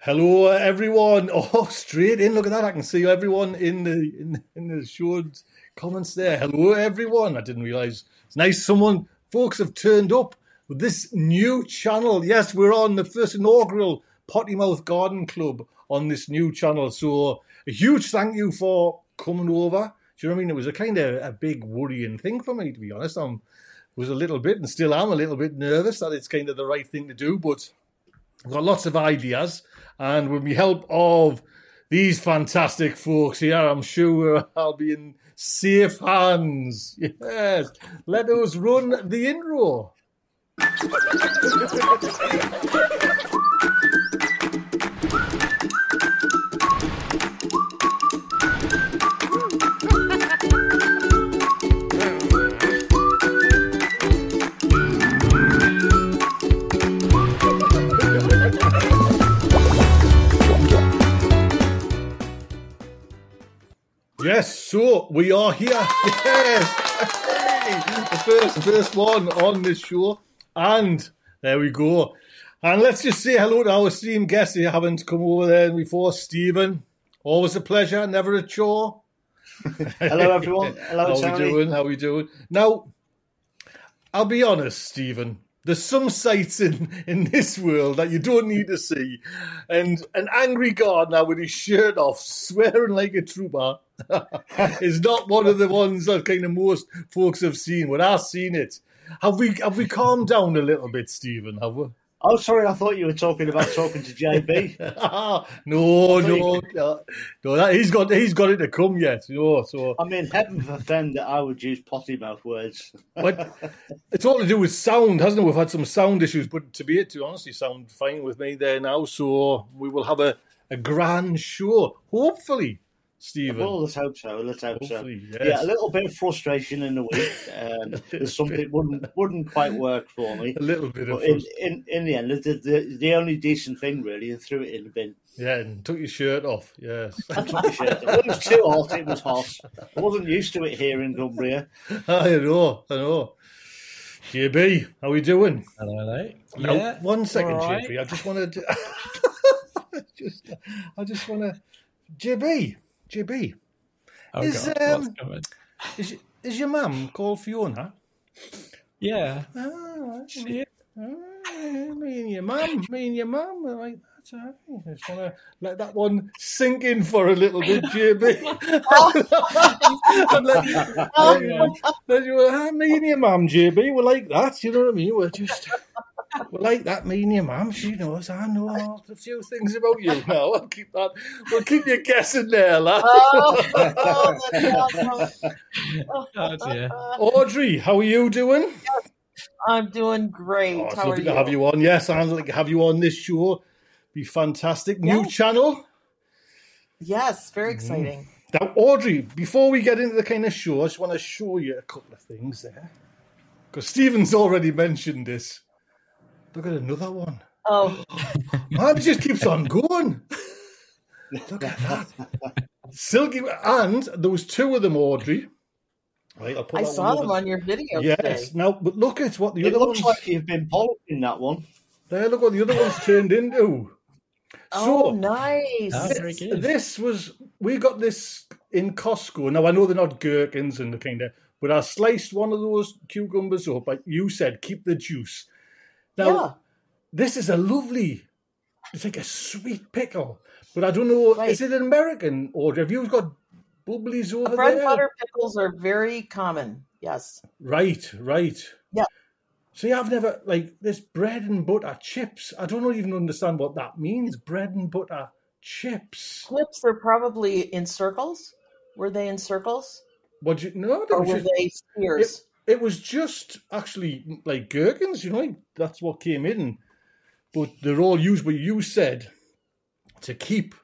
Hello, everyone. Oh, straight in. Look at that. I can see everyone in the in, in the show comments there. Hello, everyone. I didn't realize. It's nice someone, folks, have turned up with this new channel. Yes, we're on the first inaugural Pottymouth Garden Club on this new channel. So, a huge thank you for coming over. Do you know what I mean? It was a kind of a big worrying thing for me, to be honest. I was a little bit, and still am a little bit nervous that it's kind of the right thing to do, but I've got lots of ideas, and with the help of these fantastic folks here, I'm sure I'll be in safe hands. Yes, let us run the intro. Yes, so we are here. Yes, the first first one on this show, and there we go. And let's just say hello to our esteemed guests who haven't come over there before. Stephen, always a pleasure, never a chore. Hello, everyone. Hello, How Tony. we doing? How we doing? Now, I'll be honest, Stephen. There's some sights in, in this world that you don't need to see. And an angry gardener with his shirt off, swearing like a trooper, is not one of the ones that kind of most folks have seen. When I've seen it, have we have we calmed down a little bit, Stephen? Have we? Oh, sorry, I thought you were talking about talking to JB. no, no, no, no. That, he's got he's got it to come yet. No, so I mean, heaven forfend that I would use potty mouth words. But it's all to do with sound, hasn't it? We've had some sound issues, but to be it, to honestly sound fine with me there now. So we will have a, a grand show, hopefully, Stephen. Well, let's hope so. Let's hope Hopefully, so. yes. Yeah, a little bit of frustration in the week. Um, something wouldn't wouldn't quite work for me. A little bit of in, in in the end, the, the the only decent thing really, and threw it in the bin. yeah, and took your shirt off. Yes, I took the shirt. off. It was too hot. It was hot. I wasn't used to it here in Cumbria. I know, I know. JB, how are we doing? Hello, hello. Now, Yeah, one second, all right. JB. I just wanted to. just, I just want to. JB, JB, Oh, Is, God, um, is is your mum called Fiona? Yeah, Ah, she, Ah, me and your mum, me and your mum, are like that's all right. I just want to let that one sink in for a little bit, JB. And let, let you- let you- ah, me and your mum, JB, we're like that. You know what I mean? We're just we're like that. Me and your mum, she knows. I know a few things about you now. I'll keep that. We'll keep you guessing there, lad. oh dear. Audrey, how are you doing? I'm doing great. Oh, it's How are lovely you? to have you on. Yes, I'd like to have you on this show. Be fantastic. New Yes. channel. Yes, very Mm-hmm. exciting. Now, Audrey, before we get into the kind of show, I just want to show you a couple of things there. Because Stephen's already mentioned this. Look at another one. Oh, Man, it just keeps on going. Look at that. Silky. And there was two of them, Audrey. Right, I'll put I that saw one them on your video Yes. today. Now, but look at what the It other looks ones. like you've been polishing that one. There, look what the other ones turned into. Oh, So, nice. Very good. This was we got this in Costco. Now I know they're not gherkins and the kind of, but I sliced one of those cucumbers up. Like you said, keep the juice. Now yeah, this is a lovely. It's like a sweet pickle, but I don't know. Right. Is it an American order? Have you got bubblies over bread there? butter pickles are very common. Yes. Right, right. Yeah. See, I've never like this bread and butter chips. I don't even understand what that means. Bread and butter chips. Chips are probably in circles. Were they in circles? What you no? Or were just- they spears? It was just actually like gherkins, you know, that's what came in. But they're all used, but you said to keep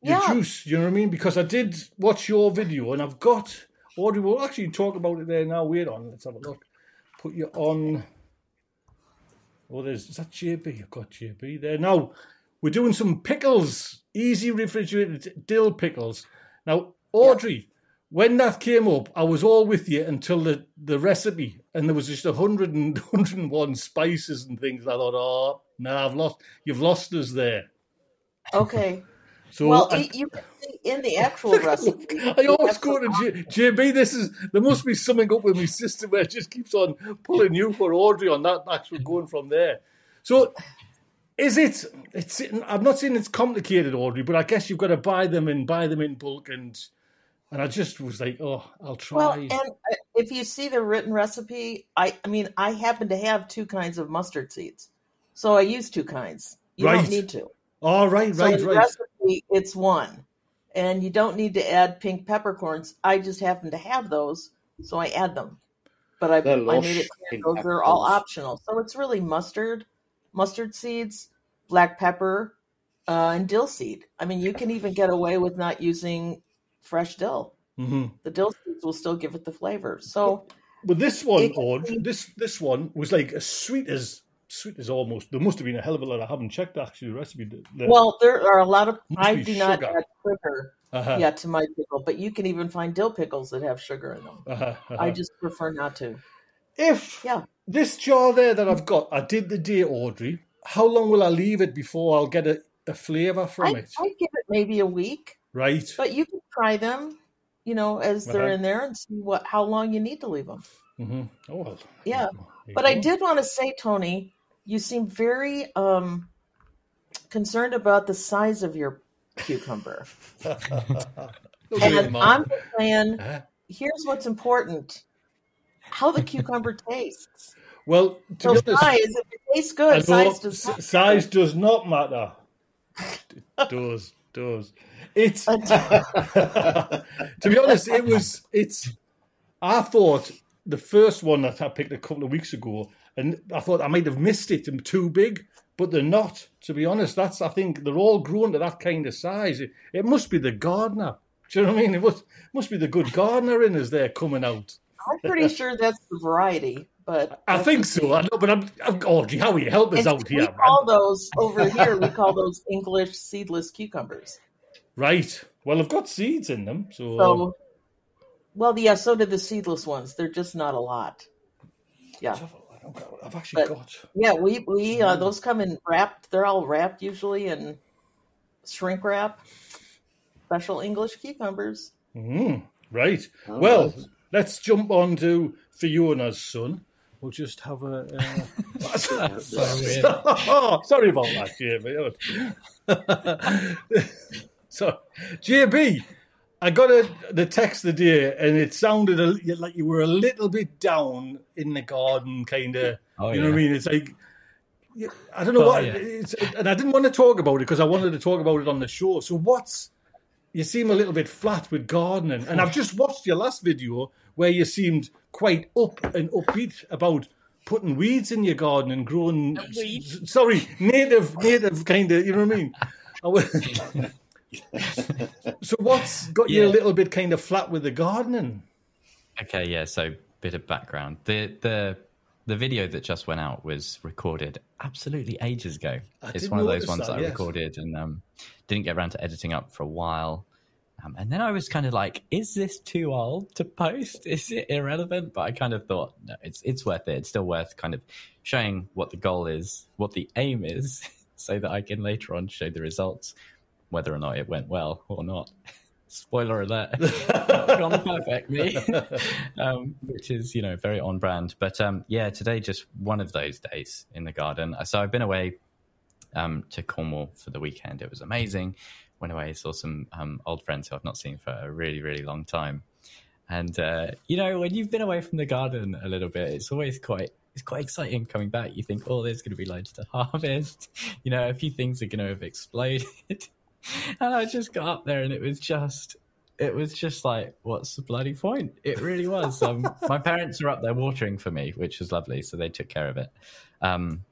your Yeah. juice, you know what I mean? Because I did watch your video and I've got, Audrey, we'll actually talk about it there now. Wait on, let's have a look. Put you on. Oh, there's, is that JB? I've got JB there. Now, we're doing some pickles, easy refrigerated dill pickles. Now, Audrey, when that came up, I was all with you until the, the recipe, and there was just 100 and 101 spices and things. I thought, oh, no, I've lost, you've lost us there. Okay. So well, I, you can see in the actual recipe. I always go to J- JB. This is there must be something up with my system where it just keeps on pulling you for Audrey on that actually going from there. So is it? It's. I'm not saying it's complicated, Audrey, but I guess you've got to buy them and buy them in bulk and. And I just was like, oh, I'll try. Well, and uh, if you see the written recipe, I, I mean, I happen to have two kinds of mustard seeds, so I use two kinds. You Right. don't need to. oh, right, So right, in right. recipe, it's one, and you don't need to add pink peppercorns. I just happen to have those, so I add them. But I, I made it clear those are all optional. So it's really mustard, mustard seeds, black pepper, uh, and dill seed. I mean, you can even get away with not using fresh dill. hmm The dill seeds will still give it the flavor. So But this one, It can Aud, be- this this one was like as sweet as sweet as almost. There must have been a hell of a lot. I haven't checked actually the recipe. The- the- Well, there are a lot of. I do not add sugar uh-huh, yet to my pickle, but you can even find dill pickles that have sugar in them. uh-huh, uh-huh. I just prefer not to. if Yeah. this jar there that I've got, I did the day, Audrey. How long will I leave it before I'll get a, a flavour from I, it? I give it maybe a week, right. but you can try them, you know, as they're Uh-huh. in there and see what how long you need to leave them. Mm-hmm. Oh well. Yeah. But I did want to say, Tony, you seem very um, concerned about the size of your cucumber, Look at him, and. I'm just saying, here's what's important: how the cucumber tastes. Well, to So honest, size, if it tastes good, size does not. size does not matter. It does does. It's to be honest, it was. It's. I thought the first one that I picked a couple of weeks ago, and I thought I might have missed it. Them too big, but they're not. To be honest, that's. I think they're all grown to that kind of size. It, it must be the gardener. Do you know what I mean? It must must be the good gardener in us there coming out. I'm pretty sure that's the variety, but I think so. I know, but I'm. I'm Audrey, how are you? Help us And out we here, man. call those over here. We call those English seedless cucumbers. Right. Well, I've got seeds in them, so. So, well, yeah. So did the seedless ones. They're just not a lot. Yeah, I've, actually But- got. yeah. We we uh, those come in wrapped. They're all wrapped usually in shrink wrap. Special English cucumbers. Mm, right. Oh, well, let's jump on to Fiona's son. We'll just have a. Uh... so weird. oh, sorry about that, JB. so, JB, I got a, the text the day, and it sounded a, like you were a little bit down in the garden, kind of. Oh, you know what I mean? It's like. I don't know Oh, what, yeah. it's, and I didn't want to talk about it because I wanted to talk about it on the show. So what's you seem a little bit flat with gardening, and I've just watched your last video where you seemed quite up and upbeat about putting weeds in your garden and growing. Weeds? s- Sorry, native, native kind of. You know what I mean? I wa- so what's got you a little bit kind of flat with the gardening? Okay, yeah. So, bit of background. The the the video that just went out was recorded absolutely ages ago. I it's one of those ones that, that, I yes. recorded and um, didn't get around to editing up for a while. Um, and then I was kind of like, "Is this too old to post? Is it irrelevant?" But I kind of thought, no, it's it's worth it. It's still worth kind of showing what the goal is, what the aim is, so that I can later on show the results, whether or not it went well or not. Spoiler alert. gone perfectly, um, which is you know very on brand. But um, yeah, today just one of those days in the garden. So I've been away um, to Cornwall for the weekend. It was amazing. Went away, saw some um, old friends who I've not seen for a really really long time. And uh, you know, when you've been away from the garden a little bit, it's always quite it's quite exciting coming back. You think, oh, there's going to be loads to harvest. You know, a few things are going to have exploded. and I just got up there, and it was just it was just like, what's the bloody point? It really was. Um, my parents were up there watering for me, which was lovely, so they took care of it. Um,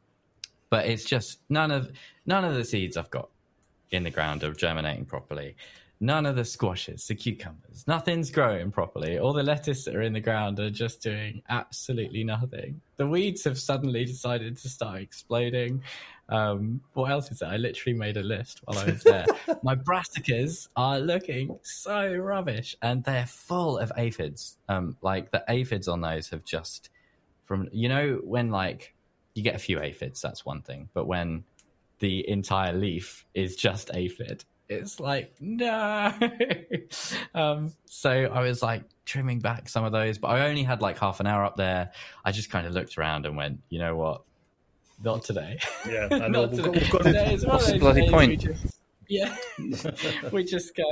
but it's just none of none of the seeds I've got in the ground are germinating properly. None of the squashes, the cucumbers, nothing's growing properly. All the lettuce that are in the ground are just doing absolutely nothing. The weeds have suddenly decided to start exploding. Um, what else is there? I literally made a list while I was there. My brassicas are looking so rubbish, and they're full of aphids. Um, like the aphids on those have just from you know when like you get a few aphids, that's one thing, but when the entire leaf is just aphid. It's like no. um, so I was like trimming back some of those, but I only had like half an hour up there. I just kind of looked around and went, you know what? Not today. Yeah, I know. Not We've today. got, we've got Today it. is one of What's the bloody point? we just- yeah, we just go.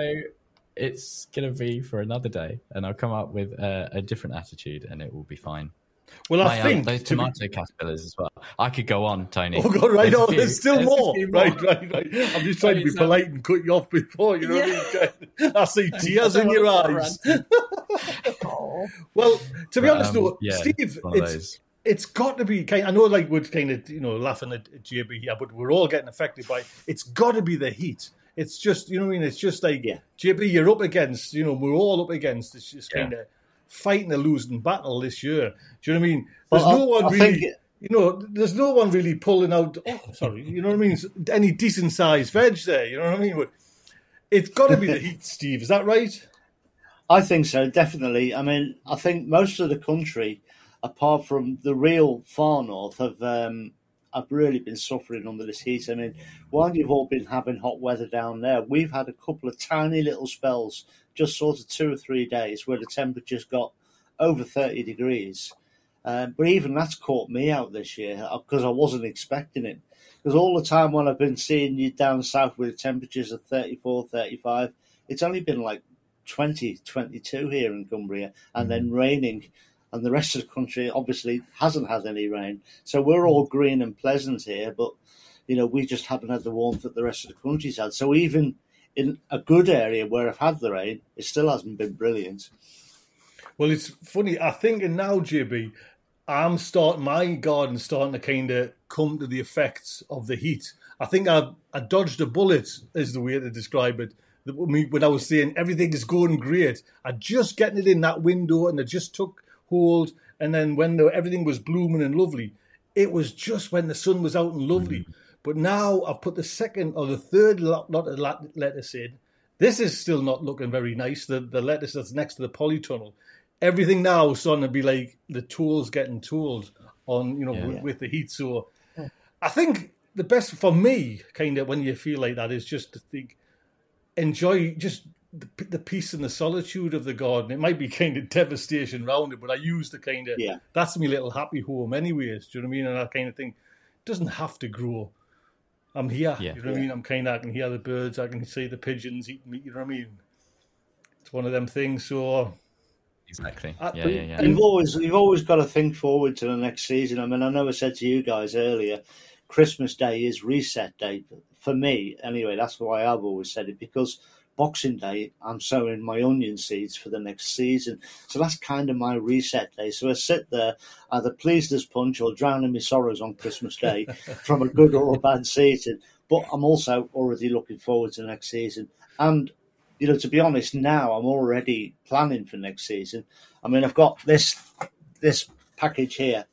It's gonna be for another day, and I'll come up with a, a different attitude, and it will be fine. Well, I My, um, think those to be- tomato caterpillars as well. I could go on, Tony. Oh god, right? There's Oh, there's still There's more. more. Right, right, right. I'm just trying to be polite and cut you off before. You know what I mean? I see tears I in your eyes. Well, to be But, honest, um, though, yeah, Steve, it's it's got to be kind. I know, like we're kind of you know laughing at, at JB here, but we're all getting affected by. it. It's got to be the heat. It's just you know what I mean. It's just like Yeah. JB, you're up against. You know, we're all up against. It's just Yeah. kind of fighting a losing battle this year. Do you know what I mean? There's Well, no I- one I really. think- you know, there's no one really pulling out. Oh, sorry, you know what I mean? Any decent sized veg there. You know what I mean? But it's got to be the heat, Steve. Is that right? I think so, definitely. I mean, I think most of the country, apart from the real far north, have um, have really been suffering under this heat. I mean, while you've all been having hot weather down there, we've had a couple of tiny little spells, just sort of two or three days, where the temperatures got over thirty degrees. Um, but even that's caught me out this year because I wasn't expecting it. Because all the time when I've been seeing you down south with temperatures of 34, 35, it's only been like 20, 22 here in Cumbria, and then raining. And the rest of the country obviously hasn't had any rain. So we're all green and pleasant here, but you know, we just haven't had the warmth that the rest of the country's had. So even in a good area where I've had the rain, it still hasn't been brilliant. Well, it's funny. I think now, JB, I'm starting my garden starting to kind of come to the effects of the heat. I think I I dodged a bullet is the way to describe it. The- When I was saying everything is going great, I just getting it in that window and it just took hold. And then when the, everything was blooming and lovely, it was just when the sun was out and lovely. Mm-hmm. But now I've put the second or the third lot, lot of lettuce in. This is still not looking very nice. The the lettuce that's next to the polytunnel. Everything now is starting to be like the tools getting tooled on, you know, Yeah. with, with the heat. So I think the best for me, kind of, when you feel like that, is just to think, enjoy just the, the peace and the solitude of the garden. It might be kind of devastation round it, but I use the kind of Yeah. that's my little happy home, anyways. Do you know what I mean? And I kind of think it doesn't have to grow. I'm here. Yeah. You know what I mean? I'm kind of I can hear the birds, I can see the pigeons eating meat. You know what I mean? It's one of them things. So Exactly. Uh, Yeah, yeah, yeah. You've always you've always got to think forward to the next season. I mean, I know I said to you guys earlier, Christmas Day is reset day for me. Anyway, that's why I've always said it because Boxing Day I'm sowing my onion seeds for the next season. So that's kind of my reset day. So I sit there either pleased as punch or drowning my sorrows on Christmas Day from a good or a bad season. But I'm also already looking forward to next season and you know, to be honest, now I'm already planning for next season. I mean, I've got this this package here.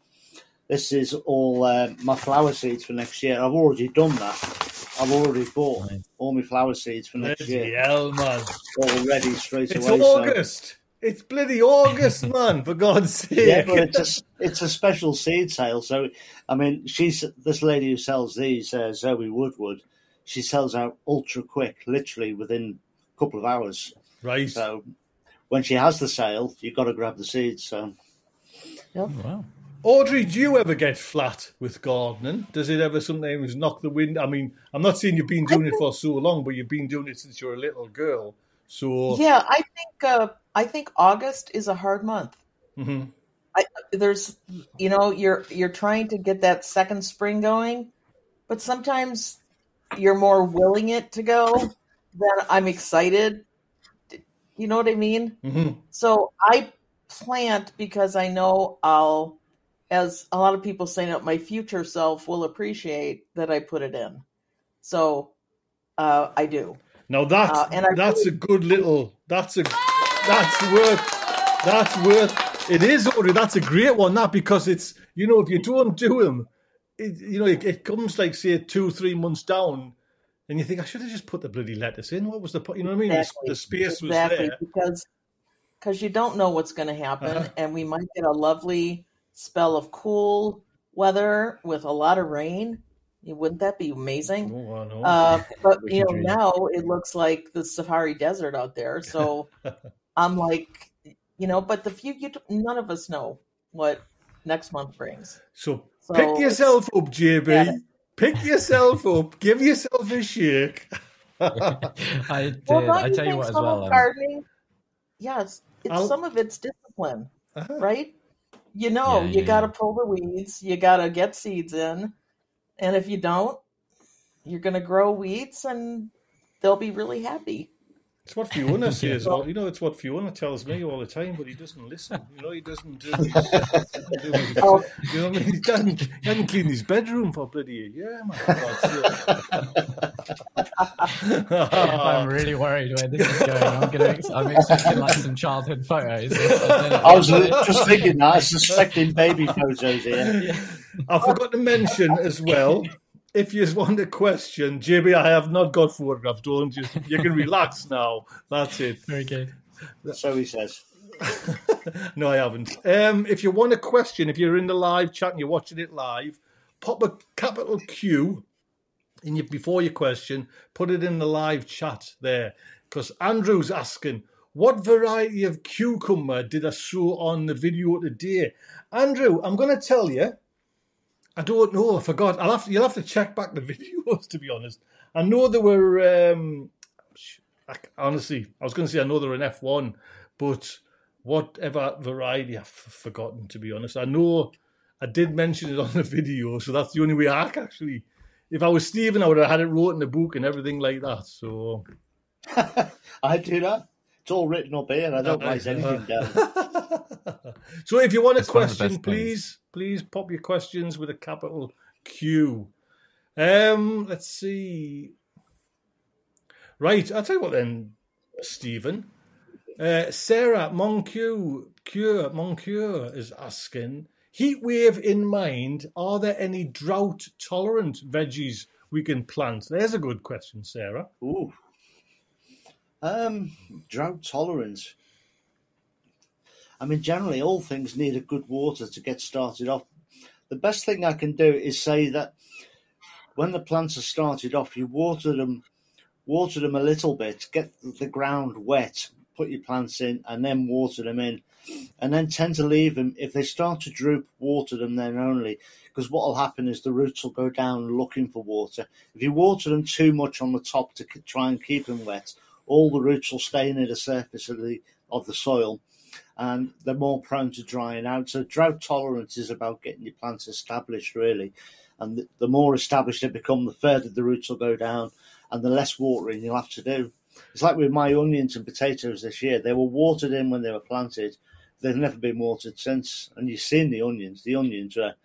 This is all uh, my flower seeds for next year. I've already done that. I've already bought Nice. all my flower seeds for next bloody year hell, man! already straight It's away. so- August. It's bloody August, man! For God's sake! yeah, but it's a, it's a special seed sale. So, I mean, she's this lady who sells these, uh, Zoe Woodward. She sells out ultra quick, literally within a couple of hours. right. So, when she has the sale, you've got to grab the seeds. So, yeah. Wow. Audrey, do you ever get flat with gardening? Does it ever sometimes knock the wind? I mean, I'm not saying you've been doing it for so long, but you've been doing it since you're a little girl. So, Yeah, I think uh, I think August is a hard month. Mhm. There's, you know, you're you're trying to get that second spring going, but sometimes you're more willing it to go than I'm excited. You know what I mean? Mhm. So I plant because I know I'll, as a lot of people say, that my future self will appreciate that I put it in. So uh, I do. now that's Uh, and I that's a good little. That's a that's worth. That's worth. It is Audrey. That's a great one. That because it's you know if you don't do them, it, you know it, it comes like say two three months down, and you think I should have just put the bloody lettuce in. What was the point? You know what I mean? The- The, space exactly was there. because because you don't know what's going to happen, Uh-huh. and we might get a lovely spell of cool weather with a lot of rain, Wouldn't that be amazing? Oh, I know. Uh, but you know, dream. now it looks like the Sahara Desert out there. So I'm like, you know, but the few you none of us know what next month brings. so, So pick yourself up, JB. Yeah. Pick yourself up. Give yourself a shake. I did. Well, I tell you think what, as some well. of um, gardening? Yes, it's I'll- some of it's discipline, Uh-huh. right? You know, Yeah, you yeah, got to pull the weeds. You got to get seeds in, and if you don't, you're going to grow weeds, and they'll be really happy. It's what Fiona says. all, you know, it's what Fiona tells me all the time, but he doesn't listen. You know, he doesn't do. His, doesn't do his- Oh. You know, what I mean? he doesn't. He hasn't cleaned his bedroom for bloody a year, man. for God's I'm really worried where this is going. I'm gonna. I'm expecting like some childhood photos. I was just thinking that. I was suspecting baby photos here. I forgot to mention as well. If you want a question, JB, I have not got photographs. Don't just you can relax now. That's it. Very good. So he says. No, I haven't. Um, if you want a question, if you're in the live chat and you're watching it live, pop a capital Q in your, before your question. Put it in the live chat there, because Andrew's asking what variety of cucumber did I show on the video today. Andrew, I'm going to tell you. I don't know. I forgot. I'll have to, you'll have to check back the videos. To be honest, I know there were. Um, I, honestly, I was going to say I know they're an F1, but whatever variety I've forgotten. To be honest, I know I did mention it on the video, so that's the only way I can actually. If I was Stephen, I would have had it wrote in the book and everything like that. So I do that. It's all written up here. And I don't Uh, write anything down. so if you want a It's one of the question, best things. please, please pop your questions with a capital Q. Um, let's see. Right, I'll tell you what then, Stephen. Uh, Sarah Moncure, Cure, Moncure is asking, heat wave in mind, are there any drought tolerant veggies we can plant? There's a good question, Sarah. Ooh. Um, drought tolerance. I mean, generally, all things need a good water to get started off. The best thing I can do is say that when the plants are started off, you water them, water them a little bit, get the ground wet, put your plants in, and then water them in, and then tend to leave them. If they start to droop, water them then only, because what will happen is the roots will go down looking for water. If you water them too much on the top to try and keep them wet, all the roots will stay near the surface of the of the soil, and they're more prone to drying out. So drought tolerance is about getting your plants established, really. And the, the more established they become, the further the roots will go down, and the less watering you'll have to do. It's like with my onions and potatoes this year. They were watered in when they were planted. They've never been watered since. And you've seen the onions. The onions are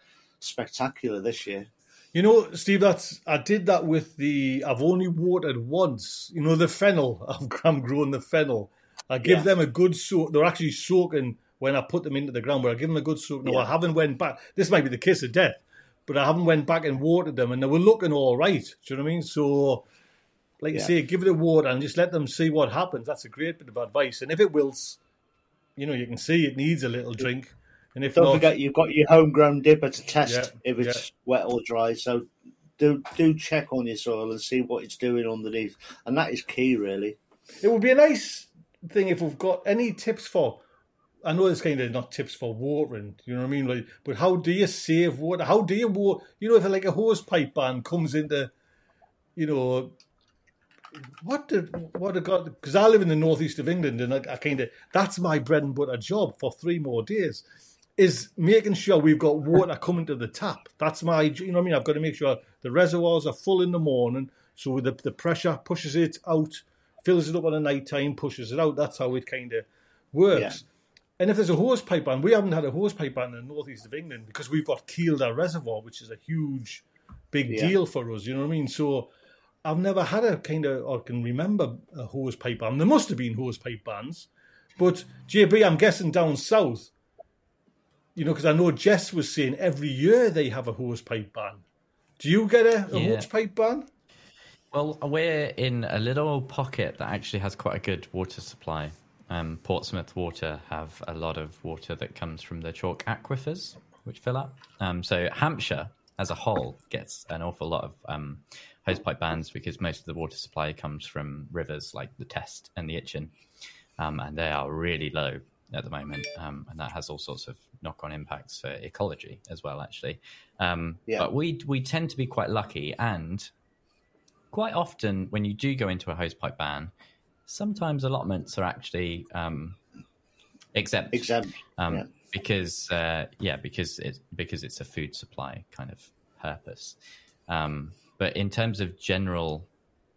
spectacular this year. You know, Steve, that's I did that with the. I've only watered once. You know, the fennel. I've, I'm growing the fennel. I give Yeah. them a good soak. They're actually soaking when I put them into the ground, but I give them a good soak. No, I haven't went back. This might be the kiss of death, but I haven't went back and watered them, and they were looking all right. Do you know what I mean? So, like you say, give it a water and just let them see what happens. That's a great bit of advice. And if it wilts, you know, you can see it needs a little drink. And if Don't not, forget, you've got your homegrown dipper to test Yeah, if it's wet or dry. So do do check on your soil and see what it's doing underneath, and that is key, really. It would be a nice thing if we've got any tips for. I know it's kind of not tips for watering, you know what I mean? Like, but how do you save water? How do you water? You know, if like a hose pipe ban comes into, you know, what the what I got? Because I live in the northeast of England, and I, I kind of that's my bread and butter job for three more days. Is making sure we've got water coming to the tap. That's my, you know what I mean? I've got to make sure the reservoirs are full in the morning, so the the pressure pushes it out, fills it up on the night time, pushes it out. That's how it kind of works. Yeah. And if there's a hose pipe ban, we haven't had a hose pipe ban in the northeast of England because we've got Kielder Reservoir, which is a huge, big Yeah. deal for us. You know what I mean? So I've never had a kind of, or can remember a hose pipe ban. There must have been hose pipe bans, but JB, I'm guessing down south. You know, because I know Jess was saying every year they have a hose pipe ban. Do you get a, a Yeah. hose pipe ban? Well, we're in a little pocket that actually has quite a good water supply. Um, Portsmouth Water have a lot of water that comes from the chalk aquifers, which fill up. Um, so Hampshire as a whole gets an awful lot of um, hosepipe bans because most of the water supply comes from rivers like the Test and the Itchen, um, and they are really low at the moment, um, and that has all sorts of knock-on impacts for ecology as well, actually. Um, Yeah. But we we tend to be quite lucky, and quite often when you do go into a hosepipe ban, sometimes allotments are actually um, exempt Exempt. um, Yeah. because uh, yeah, because it because it's a food supply kind of purpose. Um, but in terms of general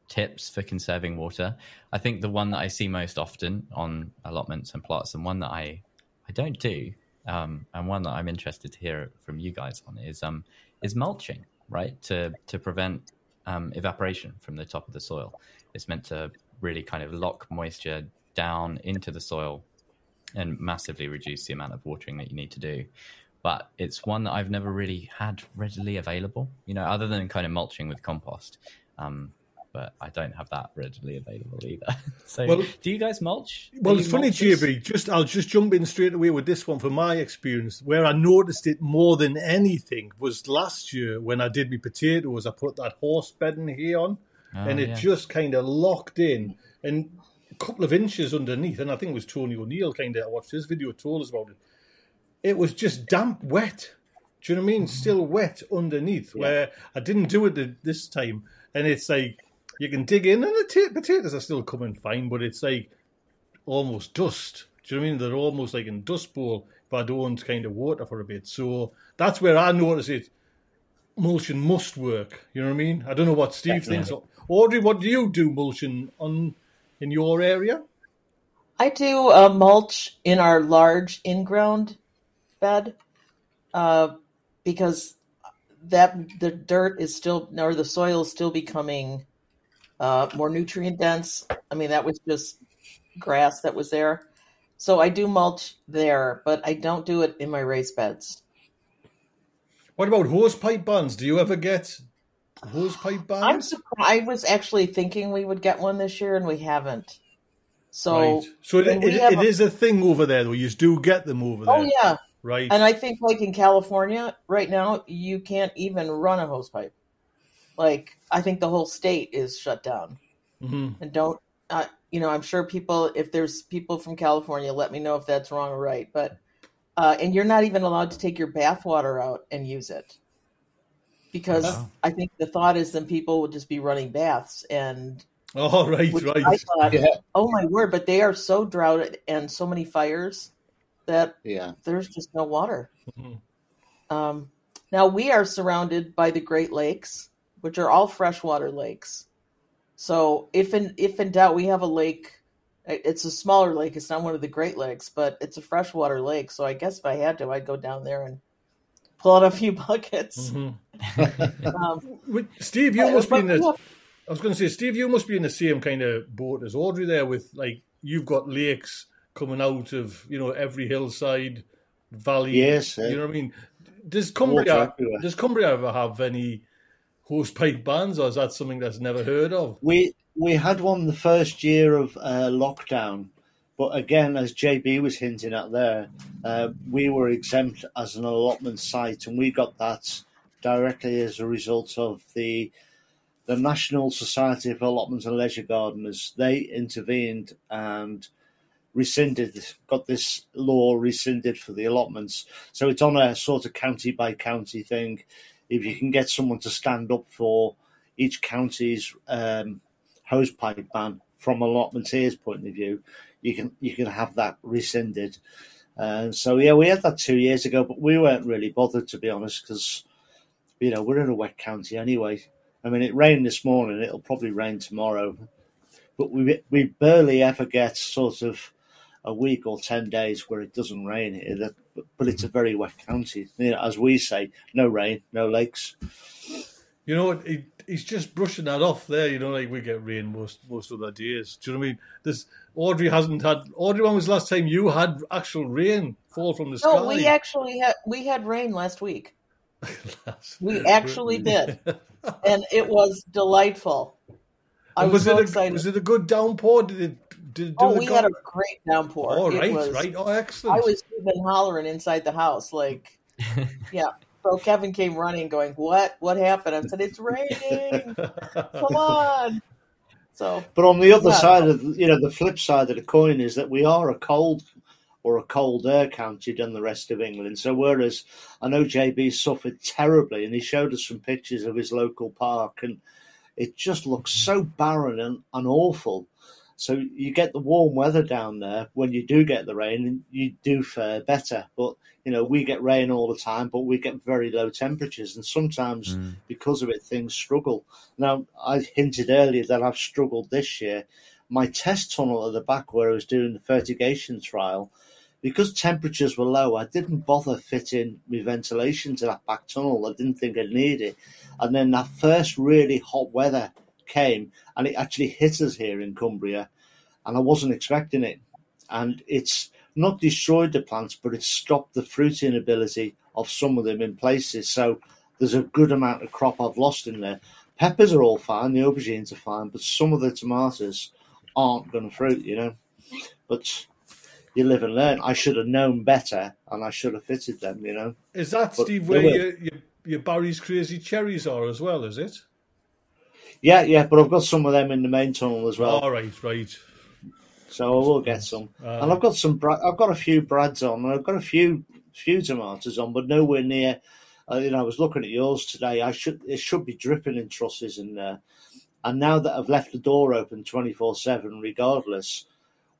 tips for conserving water, I think the one that I see most often on allotments and plots, and one that I I don't do, um, and one that I'm interested to hear from you guys on is um is mulching, right? To to prevent um, evaporation from the top of the soil. It's meant to really kind of lock moisture down into the soil and massively reduce the amount of watering that you need to do. But it's one that I've never really had readily available, you know, other than kind of mulching with compost. Um, but I don't have that readily available either. so, Well- do you guys mulch? Well, Are it's funny? JB. Just I'll just jump in straight away with this one from my experience. Where I noticed it more than anything was last year when I did my potatoes. I put that horse bedding hay on, Oh, and it yeah. just kind of locked in and a couple of inches underneath. And I think it was Tony O'Neill kind of I watched his video told us about it. It was just damp, wet. Do you know what I mean? Still wet underneath. Where I didn't do it th- this time, and it's like you can dig in, and the ta- potatoes are still coming fine, but it's like almost dust. Do you know what I mean? They're almost like in dust bowl if I don't kind of water for a bit. So that's where I notice it. Mulching must work. You know what I mean? I don't know what Steve thinks. Audrey, what do you do mulching on in your area? I do uh, mulch in our large in-ground bed uh, because that the dirt is still or the soil is still becoming uh, more nutrient dense. I mean, that was just grass that was there, so I do mulch there, but I don't do it in my raised beds. What about hose pipe bans? Do you ever get hose pipe bans? I'm surprised. I was actually thinking we would get one this year, and we haven't. So, right. So it, it, it a- is a thing over there, though. You do get them over there. oh yeah, Right. And I think, like in California right now, you can't even run a hose pipe. Like, I think the whole state is shut down. hmm And don't, uh, you know, I'm sure people, if there's people from California, let me know if that's wrong or right. But, uh, and you're not even allowed to take your bath water out and use it. Because Wow. I think the thought is then people would just be running baths. And Oh, right, right. I thought, Yeah. oh my word, but they are so droughted and so many fires that Yeah. there's just no water. Mhm. Um, now we are surrounded by the Great Lakes, which are all freshwater lakes. So if in if in doubt, we have a lake. It's a smaller lake. It's not one of the Great Lakes, but it's a freshwater lake. So I guess if I had to, I'd go down there and pull out a few buckets. Mhm. Um, Wait, Steve, you but- must be in the. I was going to say, Steve, you must be in the same kind of boat as Audrey there. With like, you've got lakes coming out of you know every hillside, valley. Yes, you know what I mean. Does Cumbria does Cumbria ever have any hose pipe bands, or is that something that's never heard of? We we had one the first year of uh, lockdown, but again, as JB was hinting at there, uh, we were exempt as an allotment site, and we got that directly as a result of the the National Society of Allotment and Leisure Gardeners. They intervened and rescinded, got this law rescinded for the allotments. So it's on a sort of county by county thing. If you can get someone to stand up for each county's um, hose pipe ban from allotmenteer's point of view, you can you can have that rescinded. Uh, so yeah, we had that two years ago, but we weren't really bothered to be honest because you know we're in a wet county anyway. I mean, it rained this morning; it'll probably rain tomorrow, but we we barely ever get sort of a week or ten days where it doesn't rain here. That, but it's a very wet county, you know, as we say, no rain, no lakes. You know, what, he, he's just brushing that off there. You know, like we get rain most most other days. Do you know what I mean? This Audrey hasn't had. Audrey, when was the last time you had actual rain fall from the sky? no, we actually had we had rain last week, we actually did. and it was delightful. I And was, so it a, excited. Was it a good downpour? Did it? Did it oh, the we had a great downpour. Oh, right, was- right. Oh, excellent. I was even hollering inside the house, like, yeah. So Kevin came running, going, "What? What happened?" I said, "It's raining. Come on." So, But on the other Yeah. side of you know the flip side of the coin is that we are a cold or a colder county than the rest of England. So whereas I know JB suffered terribly, and he showed us some pictures of his local park, and it just looks so barren and, and awful. So you get the warm weather down there when you do get the rain, and you do fare better. But you know we get rain all the time, but we get very low temperatures, and sometimes Mm. because of it things struggle. Now I hinted earlier that I've struggled this year. My test tunnel at the back where I was doing the fertigation trial, because temperatures were low, I didn't bother fitting my ventilation to that back tunnel. I didn't think I'd need it. And then that first really hot weather came and it actually hit us here in Cumbria and I wasn't expecting it. And it's not destroyed the plants, but it's stopped the fruiting ability of some of them in places. So there's a good amount of crop I've lost in there. Peppers are all fine, the aubergines are fine, but some of the tomatoes aren't going to fruit, you know. But you live and learn. I should have known better, and I should have fitted them, you know. Is that But Steve where your, your your Barry's crazy cherries are as well? Is it? Yeah, yeah, but I've got some of them in the main tunnel as well, All right, right. so I will get some. Uh, and I've got some. I've got a few brads on, and I've got a few few tomatoes on, but nowhere near. Uh, you know, I was looking at yours today. I should it should be dripping in trusses in there. And now that I've left the door open twenty four seven, regardless,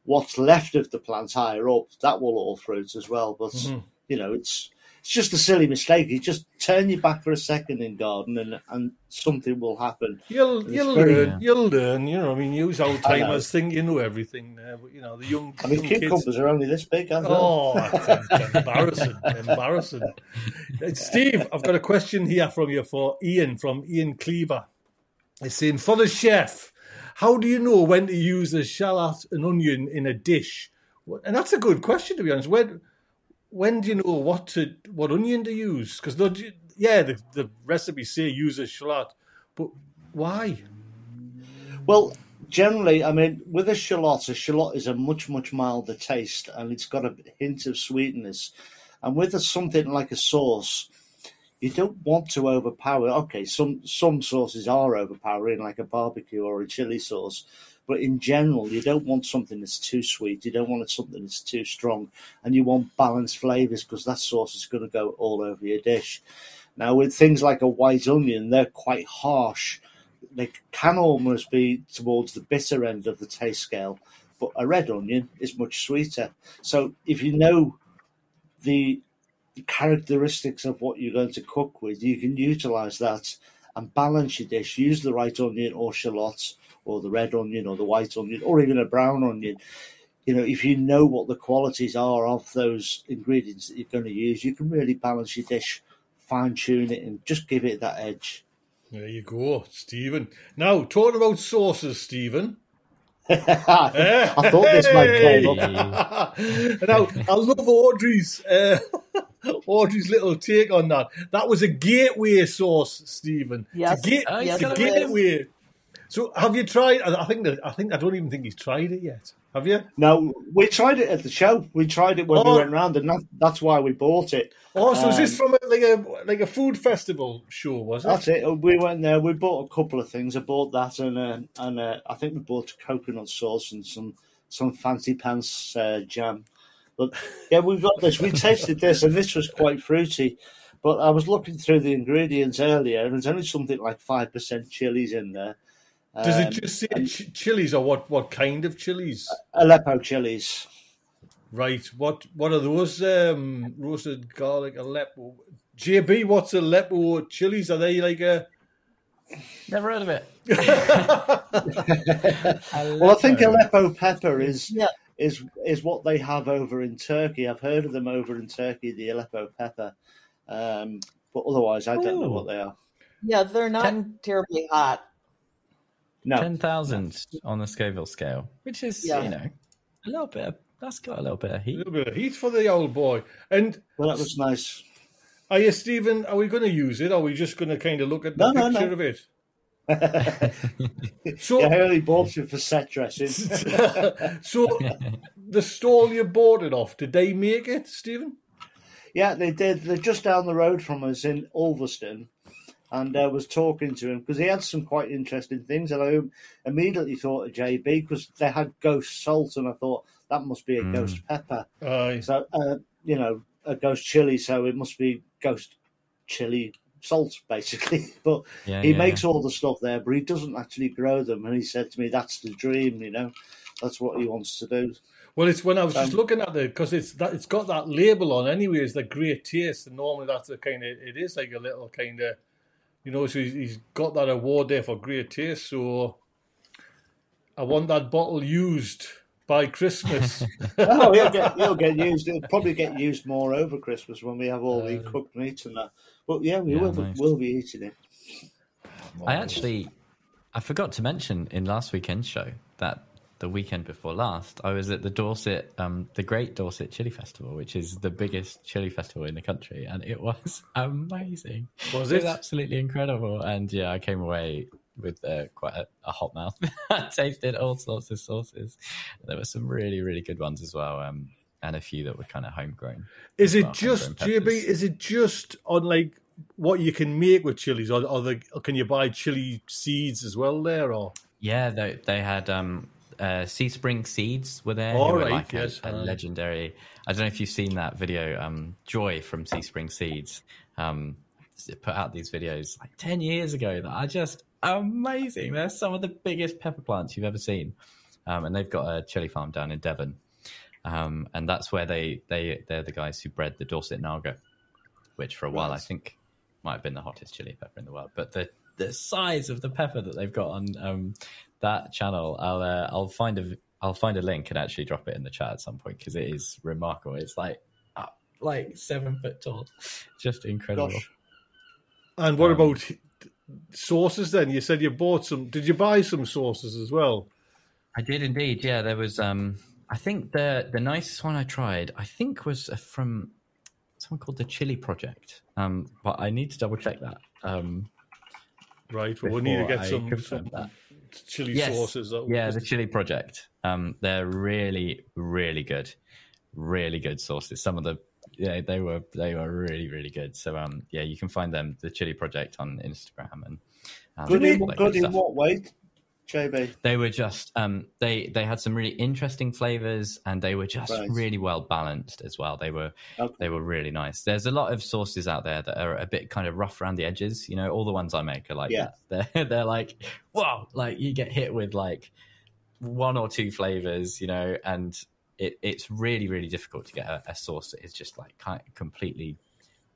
what's left of the plants higher up that will all fruit as well. But Mhm. you know, it's it's just a silly mistake. You just turn your back for a second in garden, and and something will happen. You'll you'll very- learn. Yeah. You'll learn. You know, I mean, use old timers think you know everything. There, but you know, the young, I mean, young kids. cucumbers are only this big, aren't they? Oh, that's embarrassing! Embarrassing. Uh, Steve, I've got a question here from you for Ian from Ian Cleaver. It's saying for the chef, how do you know when to use a shallot and onion in a dish? And that's a good question to be honest. When when do you know what to what onion to use? Because yeah, the, the recipes say use a shallot, but why? Well, generally, I mean, with a shallot, a shallot is a much, much milder taste and it's got a hint of sweetness. And with a, something like a sauce, you don't want to overpower. Okay, some some sauces are overpowering, like a barbecue or a chili sauce, but in general, you don't want something that's too sweet. You don't want something that's too strong, and you want balanced flavors because that sauce is going to go all over your dish. Now, with things like a white onion, they're quite harsh. They can almost be towards the bitter end of the taste scale, but a red onion is much sweeter. So, if you know the characteristics of what you're going to cook with, you can utilize that and balance your dish. Use the right onion or shallots, or the red onion, or the white onion, or even a brown onion. You know, if you know what the qualities are of those ingredients that you're going to use, you can really balance your dish, fine tune it, and just give it that edge. There you go, Stephen. Now, talking about sauces, Stephen. I thought this might come up. now, I love Audrey's uh, Audrey's little take on that. That was a gateway sauce, Stephen. Yes. It's a, ga- Oh, it's yes, a it is. So, have you tried? I I think that I think I don't even think he's tried it yet. Have you? No, we tried it at the show. We tried it when Oh. we went round, and that, that's why we bought it. Oh, so is this Um, from a, like a like a food festival show? Was it? That's it. We went there. We bought a couple of things. I bought that, and uh, and uh, I think we bought a coconut sauce and some some fancy pants uh, jam. But yeah, we've got this. We tasted this, and this was quite fruity. But I was looking through the ingredients earlier, and there's only something like five percent chilies in there. Does Um, it just say ch- chilies or what? What kind of chilies? Aleppo chilies? Right. What What are those? Um, roasted garlic Aleppo. JB, what's Aleppo chilies? Are they like a? Never heard of it. Well, I think Aleppo pepper is Yeah. is is what they have over in Turkey. I've heard of them over in Turkey, the Aleppo pepper. Um, but otherwise, I don't know what they are. Yeah, they're not Ten- terribly hot. No, ten thousand on the Scoville scale, which is Yeah. you know a little bit. Of, that's got a little bit of heat. A little bit of heat for the old boy. And well, that was nice. are you, Stephen? Are we going to use it? Or are we just going to kind of look at No, the no, picture no. of it? So, yeah, I only bought it for set dressing. so the stall you bought it off, did they make it, Stephen? Yeah, they did. They're just down the road from us in Ulverston, and I uh, was talking to him because he had some quite interesting things, and I immediately thought of JB because they had ghost salt, and I thought that must be a Mm. ghost pepper. Aye. So, uh, you know, a ghost chili, so it must be ghost chili salt, basically. But Yeah, he yeah, makes all the stuff there, but he doesn't actually grow them. And he said to me, "That's the dream, you know. That's what he wants to do." Well, it's when I was just Um, looking at it because it's that it's got that label on anyway. It's like great taste, and normally that's a kind of it is like a little kind of, you know. So he's, he's got that award there for great taste. So I want that bottle used by Christmas. oh, he'll get he'll get used. It'll probably get used more over Christmas when we have all the Uh, cooked meat and that. But yeah, we Yeah, will nice. will be eating it. I actually, I forgot to mention in last weekend's show that the weekend before last, I was at the Dorset, um, the Great Dorset Chili Festival, which is the biggest chili festival in the country, and it was amazing. Was It was absolutely incredible, and yeah, I came away with uh, quite a, a hot mouth. I tasted all sorts of sauces. There were some really, really good ones as well, um, and a few that were kind of homegrown. Is it well, just peppers. Is it just on like what you can make with chilies, or, or, the, or can you buy chili seeds as well there? Or Yeah, they they had um, uh, Sea Spring Seeds were there. All right, like yes, a, uh. legendary. I don't know if you've seen that video. Um, Joy from Sea Spring Seeds um, put out these videos like ten years ago that are just amazing. They're some of the biggest pepper plants you've ever seen, um, and they've got a chili farm down in Devon, um, and that's where they they they're the guys who bred the Dorset Naga, which for a while I think might have been the hottest chili pepper in the world. But the the size of the pepper that they've got on um, that channel, I'll uh, I'll find a I'll find a link and actually drop it in the chat at some point because it is remarkable. It's like uh, like seven foot tall, just incredible. Gosh. and what Um, about sauces? Then you said you bought some. Did you buy some sauces as well? I did indeed. Yeah, there was. Um, I think the the nicest one I tried, I think, was from someone called the Chili Project. Um, but I need to double check that. Um, Right. Well, we need to get I some, some chili Yes. sauces. that- Yeah, the Chili Project. Um, they're really, really good, really good sauces. Some of the yeah, they were they were really, really good. So um, yeah, you can find them the Chili Project on Instagram and um, Good in, all good in what way, JB? They were just um, they they had some really interesting flavors and they were just Right. really well balanced as well. They were Okay. they were really nice. There's a lot of sauces out there that are a bit kind of rough around the edges. You know, all the ones I make are like Yeah. that. They're they're like whoa, like you get hit with like one or two flavors, you know, and it, it's really really difficult to get a, a sauce that is just like kind completely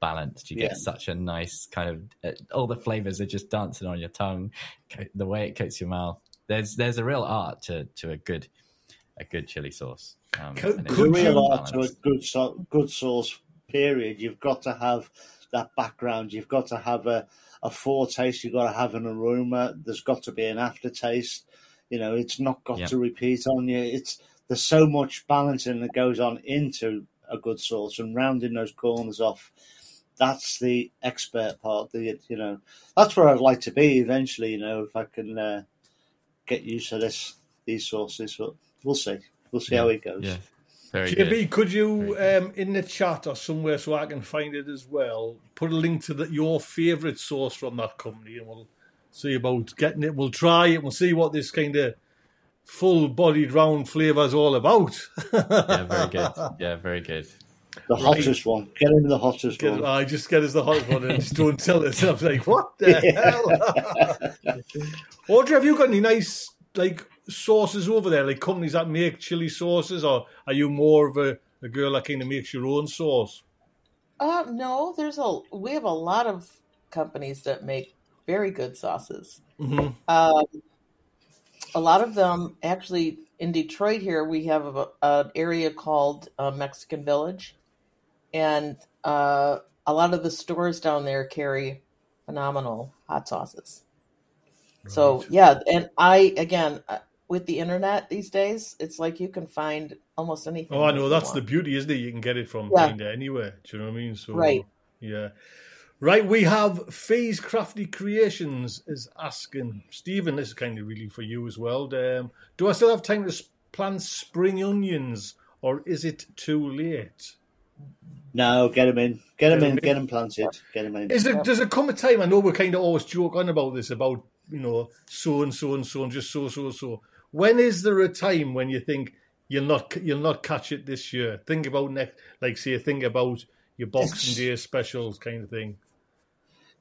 balanced. You Yeah. get such a nice kind of uh, all the flavors are just dancing on your tongue, the way it coats your mouth. There's there's a real art to to a good a good chili sauce. Um, Could- and it's The could really real art to a good so- good sauce. Period. You've got to have that background. You've got to have a a foretaste. You've got to have an aroma. There's got to be an aftertaste. You know, it's not got Yep. to repeat on you. It's there's so much balancing that goes on into a good sauce and rounding those corners off. That's the expert part. The you know, that's where I'd like to be eventually. You know, if I can uh, get used to this these sauces, but we'll see. We'll see how it goes. Yeah, very good. JB, could you um, in the chat or somewhere so I can find it as well? Put a link to the, your favourite sauce from that company, and we'll see about getting it. We'll try it. We'll see what this kind of full-bodied round flavour is all about. Yeah, very good. Yeah, very good. The hottest one. Get him the hottest Get, one. I just get us the hot one and just don't tell us. I'm like, what the hell? Audrey, have you got any nice like sauces over there, like companies that make chili sauces, or are you more of a, a girl that kind of makes your own sauce? Uh, no, there's a we have a lot of companies that make very good sauces. hmm Um, a lot of them actually in Detroit here we have a, an area called uh, Mexican Village, and uh, a lot of the stores down there carry phenomenal hot sauces. So yeah, and I again uh, with the internet these days, it's like you can find almost anything. Oh, I know that's the beauty, isn't it? You can get it from Yeah. kind of anywhere. Do you know what I mean? So, Right. Yeah. Right, we have Fee's Crafty Creations is asking Stephen. This is kind of really for you as well. Um, do I still have time to plant spring onions, or is it too late? No, get him in, get him Get in, him get him planted, get him in. Is there does it come a time? I know we're kind of always joke on about this about you know so and so and so and just so so so. When is there a time when you think you'll not you'll not catch it this year? Think about next, like say, think about your Boxing Day specials kind of thing.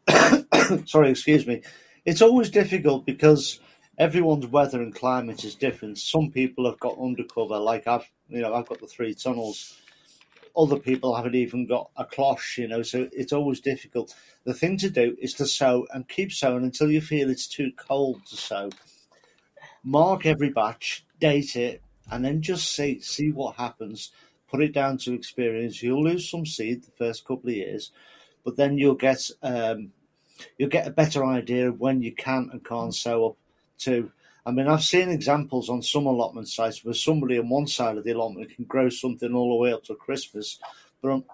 Sorry, excuse me. It's always difficult because everyone's weather and climate is different. Some people have got undercover, like I've, you know, I've got the three tunnels. Other people haven't even got a cloche, you know, so it's always difficult. The thing to do is to sow and keep sowing until you feel it's too cold to sow. Mark every batch, date it, and then just see see what happens. Put it down to experience. You'll lose some seed the first couple of years, but then you'll get um, you'll get a better idea of when you can and can't sow up to. I mean, I've seen examples on some allotment sites where somebody on one side of the allotment can grow something all the way up to Christmas, but on,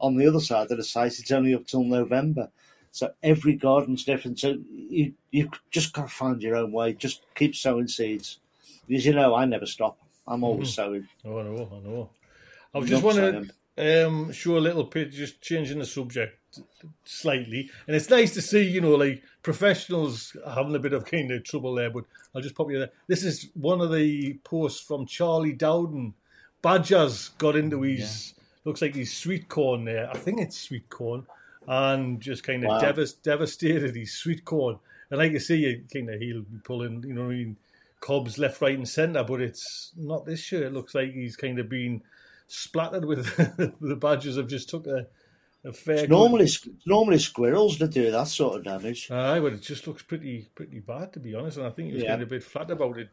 on the other side of the site, it's only up till November. So every garden's different. So you you just got to find your own way. Just keep sowing seeds, because you know I never stop. I'm always sowing. Oh, I know, I know. I was just want to um, show a little bit, just changing the subject slightly, and it's nice to see, you know, like professionals having a bit of kind of trouble there. But I'll just pop you there. This is one of the posts from Charlie Dowding. Badgers got into mm, his looks like his sweet corn there. I think it's sweet corn, and just kind of Wow. devas- devastated his sweet corn. And like you see, you kind of he'll be pulling, you know, what I mean, cobs left, right, and centre. But it's not this year. It looks like he's kind of been splattered with the Badgers have just took a, a fair. It's good- normally normally squirrels that do that sort of damage. Aye, but it just looks pretty pretty bad to be honest, and I think he was Yeah. getting a bit flat about it.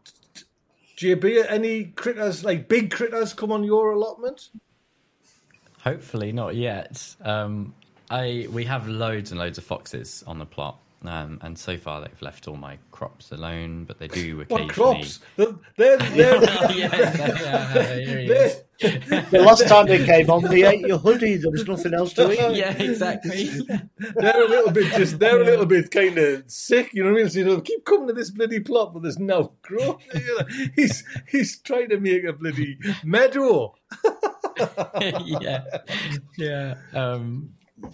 JB, any critters like big critters come on your allotment? Hopefully not yet. Um, I we have loads and loads of foxes on the plot, um, and so far they've left all my crops alone. But they do occasionally. What crops? They're they're they're, yeah, yeah, here he is. they're, The last time they came on, they ate your hoodie. There was nothing else to eat. yeah, exactly. they're a little bit just they're a little bit kind of sick, you know what I mean? So you know, keep coming to this bloody plot, but there's no growth. You he's he's trying to make a bloody meadow. yeah, yeah, um,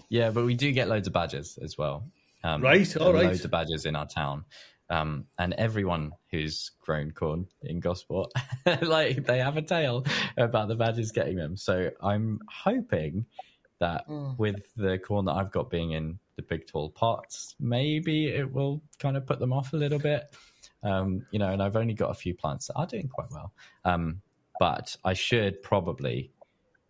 yeah. But we do get loads of badges as well. Um, Right, there all are right. Loads of badges in our town, um, and everyone who's grown corn in Gosport, like they have a tale about the badgers getting them. So I'm hoping that Mm. with the corn that I've got being in the big tall pots, maybe it will kind of put them off a little bit. Um, you know, and I've only got a few plants that are doing quite well. Um, but I should probably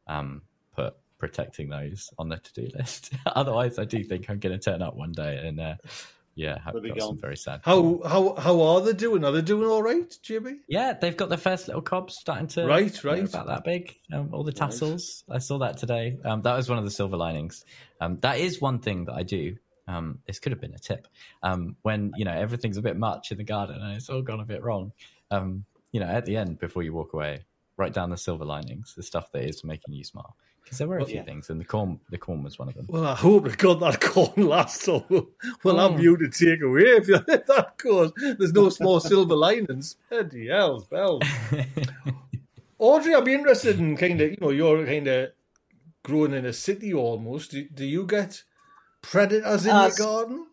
um, put protecting those on the to-do list. Otherwise, I do think I'm going to turn up one day and uh, yeah, have They'll got some very sad. How how how are they doing? Are they doing all right, Jimmy? Yeah, they've got their first little cobs starting to Right, right. about that big. Um, all the tassels. I saw that today. Um, that was one of the silver linings. Um, that is one thing that I do. Um, this could have been a tip. Um, when you know everything's a bit much in the garden and it's all gone a bit wrong. Um, you know, at the end before you walk away, write down the silver linings, the stuff that is making you smile. Because there were a few yeah. things, and the corn, the corn was one of them. Well, I hope to God that corn lasts. So we'll have Mm. you to take away if, you, if that goes. There's no small silver linings. Bloody hell, bells. Audrey, I'd be interested in kind of, you know, you're kind of growing in a city almost. Do, do you get predators in Uh, your garden?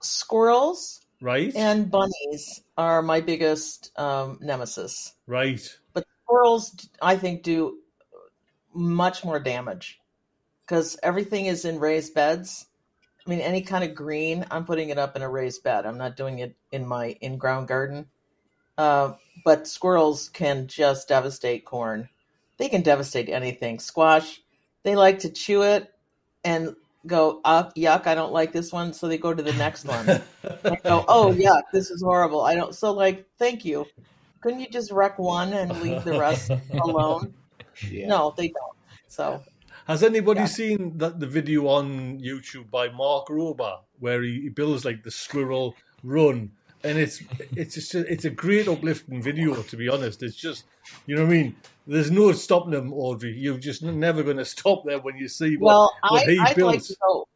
Squirrels Right, and bunnies are my biggest um, nemesis. right. But squirrels, I think, do much more damage because everything is in raised beds. I mean, any kind of green, I'm putting it up in a raised bed. I'm not doing it in my in-ground garden. Uh, but squirrels can just devastate corn. They can devastate anything. Squash, they like to chew it and go, up, yuck, I don't like this one. So they go to the next one. and go, oh, yuck, this is horrible. I don't. So, like, thank you. Couldn't you just wreck one and leave the rest alone? Yeah. No, they don't. So, Has anybody Yeah. seen that the video on YouTube by Mark Rober where he, he builds like the squirrel run? And it's it's just a, it's a great uplifting video to be honest. It's just you know what I mean. There's no stopping them, Audrey. You're just never going to stop there when you see what, well, what I, he I'd like to go.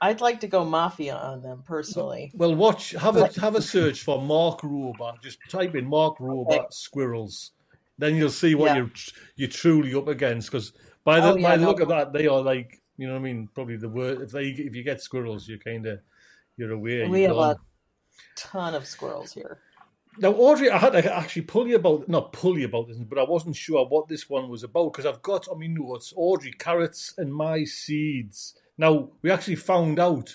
I'd like to go mafia on them personally. Well, watch have a have a search for Mark Rober. Just type in Mark Rober Okay. squirrels, then you'll see what Yeah. you're you're truly up against. Because By the Oh, yeah, by the no. look of that, they are like you know what I mean. Probably the worst. if they if you get squirrels, you're kind of you're aware. we you're have gone. a ton of squirrels here. Now, Audrey, I had to actually pull you about, not pull you about this, but I wasn't sure what this one was about because I've got on my notes Audrey, carrots, and my seeds. Now, we actually found out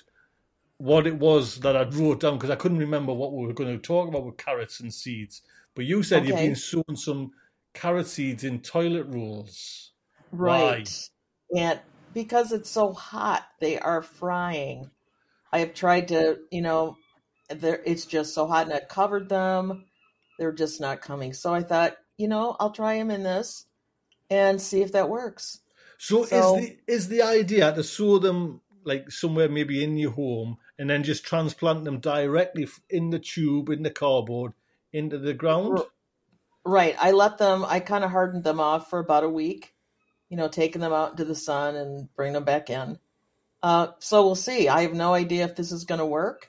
what it was that I wrote down because I couldn't remember what we were going to talk about with carrots and seeds. But you said you've been sowing some carrot seeds in toilet rolls. Right. And because it's so hot, they are frying. I have tried to, you know, there it's just so hot and I covered them. They're just not coming. So I thought, you know, I'll try them in this and see if that works. So, So- is the is the idea to sow them like somewhere maybe in your home and then just transplant them directly in the tube in the cardboard into the ground? Right. I let them I kind of hardened them off for about a week, you know, taking them out into the sun and bring them back in. Uh, so we'll see. I have no idea if this is going to work,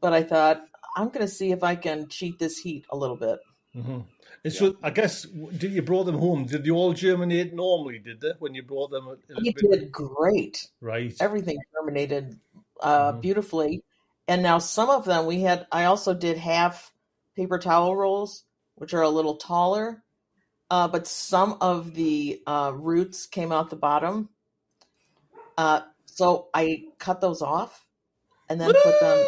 but I thought I'm going to see if I can cheat this heat a little bit. hmm And so, I guess, did you brought them home? Did they all germinate normally? Did they when you brought them? He bit- did great. right. Everything germinated uh, Mhm. beautifully. And now some of them we had, I also did half paper towel rolls, which are a little taller. Uh, but some of the uh, roots came out the bottom. Uh, so I cut those off and then put them.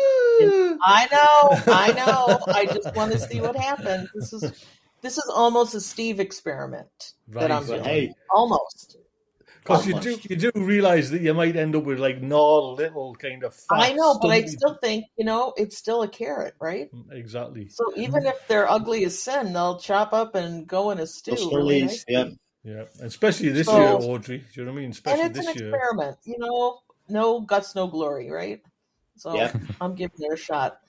Woo! I know, I know. I just want to see what happens. This is this is almost a Steve experiment that I'm doing. Hey, Almost. Because you do, you do realize that you might end up with like gnarled little kind of. Fat, I know, but I still think, you know, it's still a carrot, right? Mm, exactly. So even if they're ugly as sin, they'll chop up and go in a stew. Still really nice. yeah. Yeah, especially this So- year, Audrey. Do you know what I mean? And Especially it's an this year. experiment, you know, no guts, no glory, right? So Yeah. I'm giving it a shot.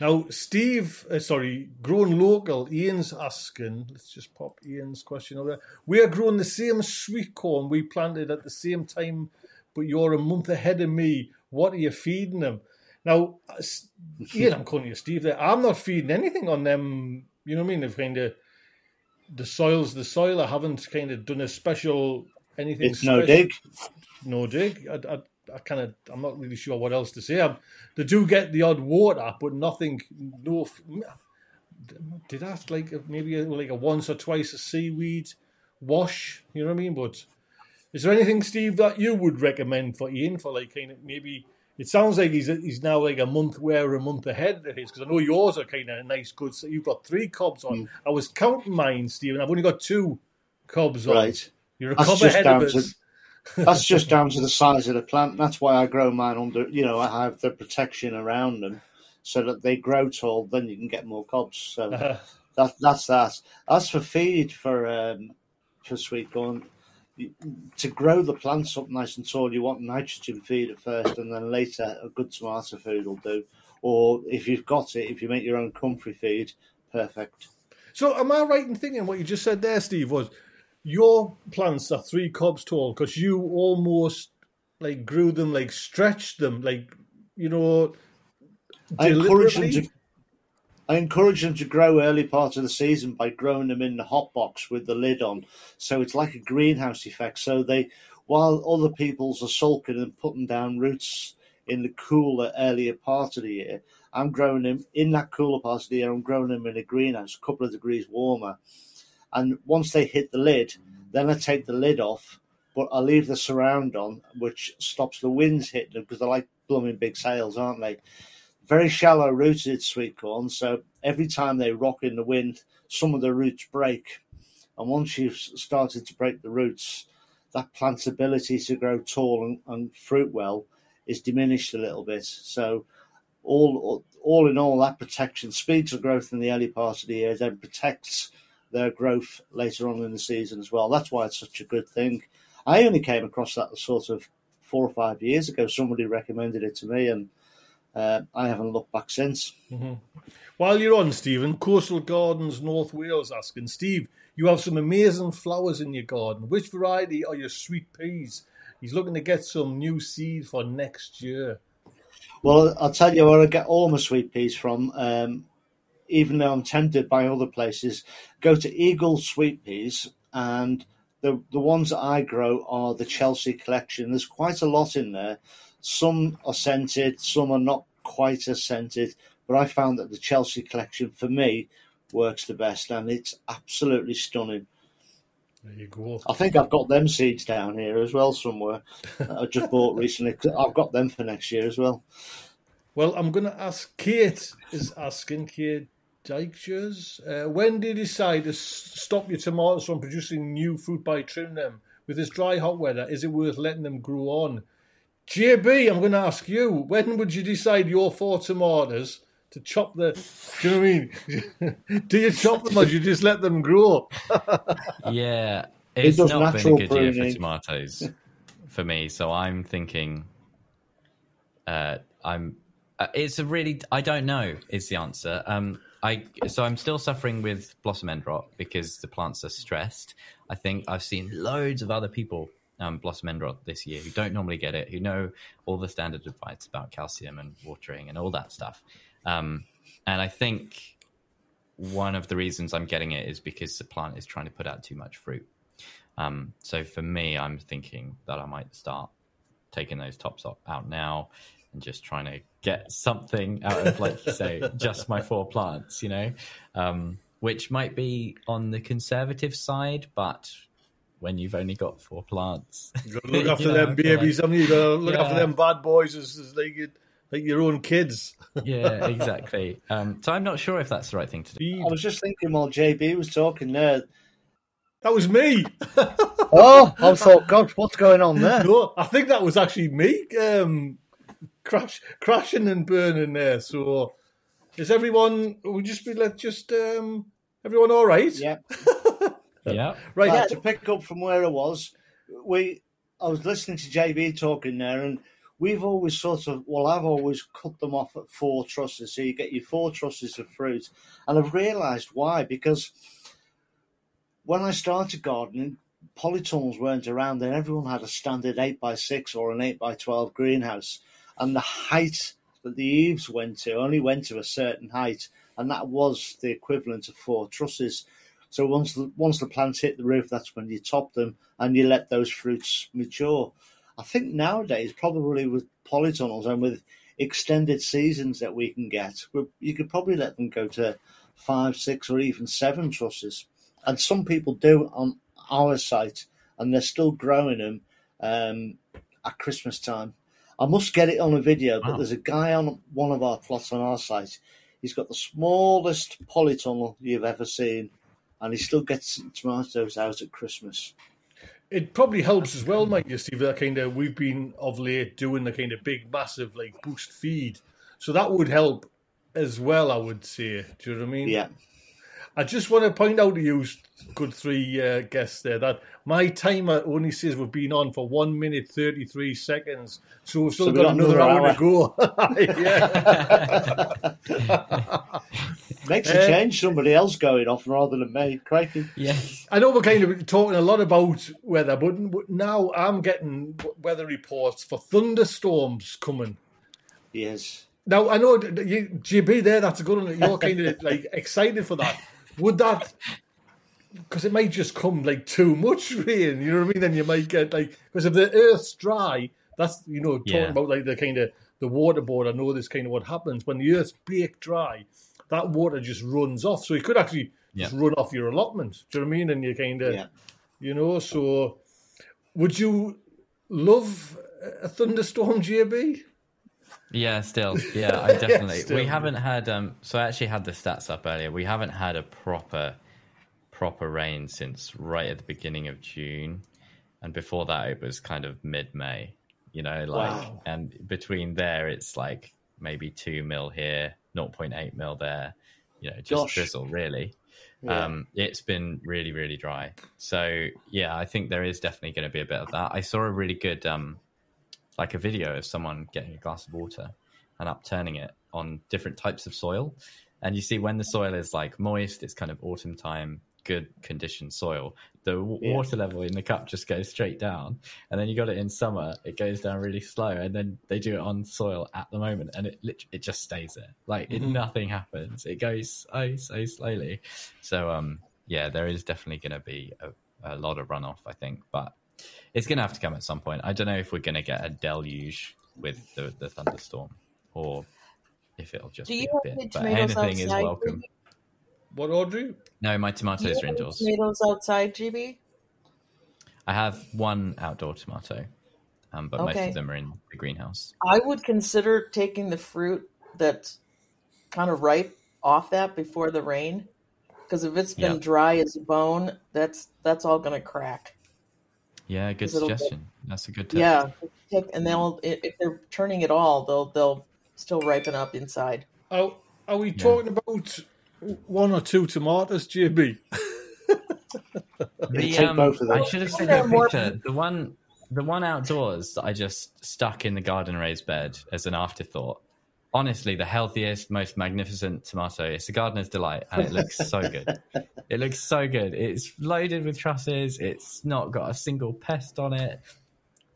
Now, Steve, uh, sorry, grown local, Ian's asking, let's just pop Ian's question over there. We are growing the same sweet corn we planted at the same time, but you're a month ahead of me. What are you feeding them? Now, uh, Ian, I'm calling you Steve there. I'm not feeding anything on them. You know what I mean? They've kind of, the soil's the soil. I haven't kind of done a special anything. It's no special dig. no dig. I, I, I kind of, I'm not really sure what else to say. i they do get the odd water, but nothing. No, did I like maybe a, like a once or twice a seaweed wash? You know what I mean? But is there anything, Steve, that you would recommend for Ian for like kind of maybe? It sounds like he's he's now like a month where a month ahead of his because I know yours are kind of nice, good. So you've got three cobs on. Mm. I was counting mine, Steve, and I've only got two cobs on. Right. You're a That's cob ahead of to- us. That's just down to the size of the plant. That's why I grow mine under, you know, I have the protection around them so that they grow tall, then you can get more cobs. So Uh, that, that's that. As for feed for um, for sweet corn, to grow the plants up nice and tall, you want nitrogen feed at first, and then later a good tomato food will do. Or if you've got it, if you make your own comfrey feed, perfect. So, am I right in thinking what you just said there, Steve? Was your plants are three cobs tall because you almost like grew them, like stretched them, like you know, I encourage them to. I encourage them to grow early part of the season by growing them in the hot box with the lid on, so it's like a greenhouse effect. So they, while other people's are sulking and putting down roots in the cooler earlier part of the year, I'm growing them in that cooler part of the year. I'm growing them in a greenhouse, a couple of degrees warmer, and once they hit the lid, then I take the lid off, but I leave the surround on, which stops the winds hitting them because they're like blooming big sails, aren't they? very shallow rooted sweet corn, so every time they rock in the wind, some of the roots break. And once you've started to break the roots, that plant's ability to grow tall and, and fruit well is diminished a little bit. So, all all in all, that protection speeds the growth in the early part of the year, then protects their growth later on in the season as well. That's why it's such a good thing. I only came across that sort of four or five years ago. Somebody recommended it to me, and uh, I haven't looked back since. While you're on, Stephen, Coastal Gardens, North Wales, asking Steve, you have some amazing flowers in your garden. Which variety are your sweet peas? He's looking to get some new seed for next year. Well, I'll tell you where I get all my sweet peas from. Um, even though I'm tempted by other places, go to Eagle Sweet Peas and the the ones that I grow are the Chelsea collection. There's quite a lot in there. Some are scented, some are not quite as scented. But I found that the Chelsea collection for me works the best, and it's absolutely stunning. There you go. I think I've got them seeds down here as well somewhere. I just bought recently. I've got them for next year as well. Well, I'm going to ask Kate is asking Kate Dykes, uh, when did you decide to s- stop your tomatoes from producing new fruit by trimming them? With this dry hot weather, is it worth letting them grow on? JB, I'm going to ask you, when would you decide your four tomatoes to chop the? Do you know what I mean? do you chop them or do you just let them grow? Up? Yeah, it's does not been a natural good year for tomatoes for me. So I'm thinking, uh, I'm. Uh, it's a really. I don't know. Is the answer. Um, I so I'm still suffering with blossom end rot because the plants are stressed. I think I've seen loads of other people um, blossom end rot this year who don't normally get it, who know all the standard advice about calcium and watering and all that stuff. Um, and I think one of the reasons I'm getting it is because the plant is trying to put out too much fruit. Um, so for me, I'm thinking that I might start taking those tops out now and just trying to get something out of, like you say, just my four plants, you know, um, which might be on the conservative side, but when you've only got four plants, You look after You know, them I feel like- babies. haven't you? You got to look after them bad boys as, as like, you- like your own kids. yeah, exactly. Um, so I'm not sure if that's the right thing to do. I was just thinking while JB was talking there. That was me. Oh, I thought, God, what's going on there? No, I think that was actually me um, crash, crashing and burning there. So, is everyone? We just be let just um, everyone all right? Yeah. Yeah. Right. Right, to pick up from where I was, we I was listening to JB talking there, and we've always sort of well, I've always cut them off at four trusses, so you get your four trusses of fruit, and I've realised why because when I started gardening, polytunnels weren't around, and everyone had a standard eight by six or an eight by twelve greenhouse, and the height that the eaves went to only went to a certain height, and that was the equivalent of four trusses. So once the, once the plants hit the roof, that's when you top them and you let those fruits mature. I think nowadays, probably with polytunnels and with extended seasons that we can get, you could probably let them go to five, six, or even seven trusses. And some people do on our site, and they're still growing them um, at Christmas time. I must get it on a video, but Wow. there's a guy on one of our plots on our site. He's got the smallest polytunnel you've ever seen, and he still gets tomatoes out at Christmas. It probably helps as well, Mike. You see that kind of we've been of late doing the kind of big, massive like boost feed, so that would help as well. I would say. Do you know what I mean? Yeah. I just want to point out to you, good three uh, guests there, that my timer only says we've been on for one minute thirty three seconds, so we've still So got got another another hour, to go. yeah. Makes a change somebody else going off rather than me. Crikey. Yes. I know we're kind of talking a lot about weather, but but now I'm getting weather reports for thunderstorms coming. Yes. Now I know that you, JB there. That's a good one. You're kind of like excited for that. Would that? Because it might just come like too much rain. You know what I mean? Then you might get like because if the earth's dry, that's you know talking Yeah. about like the kind of the water board. I know this kind of what happens when the earth's baked dry. That water just runs off, so it could actually just run off your allotment. Do you know what I mean? And you kind of Yeah. you know. So, would you love a thunderstorm, JB? Yeah, still. Yeah, I definitely. still. We haven't had um so I actually had the stats up earlier. We haven't had a proper proper rain since right at the beginning of June. And before that it was kind of mid May. You know, like Wow. and between there it's like maybe two mil here, 0.8 mil there, you know, just Gosh. drizzle really. Yeah. Um, it's been really, really dry. So yeah, I think there is definitely going to be a bit of that. I saw a really good, um, like a video of someone getting a glass of water and upturning it on different types of soil, and you see when the soil is like moist, it's kind of autumn time, good conditioned soil. The w- Yeah. water level in the cup just goes straight down, and then you got it in summer, it goes down really slow, and then they do it on soil at the moment, and it lit- it just stays there, like it, Mhm. nothing happens. It goes so so slowly. So um, yeah, there is definitely going to be a a lot of runoff, I think, but it's going to have to come at some point. I don't know if we're going to get a deluge with the, the thunderstorm or if it'll just Do be you a have bit. But tomatoes anything is outside, welcome. Ruby? What, Audrey? No, my Do you tomatoes have are indoors. tomatoes outside, JB? I have one outdoor tomato, um, but most of them are in the greenhouse. I would consider taking the fruit that's kind of ripe off that before the rain, because if it's been Yeah. dry as a bone, that's that's all going to crack. Yeah, good it'll get- suggestion. That's a good tip. Yeah, take, and they'll if they're turning at all, they'll they'll still ripen up inside. Are, are we talking about one or two tomatoes, JB? The, um, I should have sent They're you a picture. The one, the one outdoors that I just stuck in the garden raised bed as an afterthought. Honestly, the healthiest, most magnificent tomato. It's a gardener's delight, and it looks so good. It looks so good. It's loaded with trusses. It's not got a single pest on it.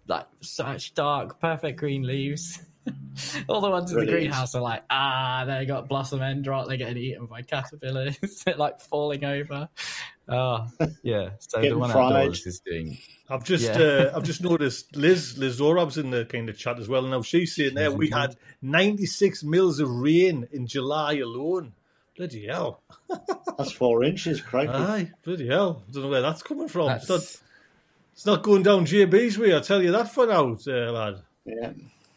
Like such dark, perfect green leaves. All the ones in the greenhouse are like, ah, they got blossom end rot. They're getting eaten by caterpillars. They're like falling over. Oh, yeah. So the one fried. outdoors is doing. I've just Yeah. uh, I've just noticed Liz Liz Zorab's in the kind of chat as well. Now she's saying there we had 96 mils of rain in July alone. Bloody hell! That's four inches, crikey. Aye, bloody hell! I don't know where that's coming from. It's not it's not going down JB's way. I tell you that for now, uh, lad. yeah.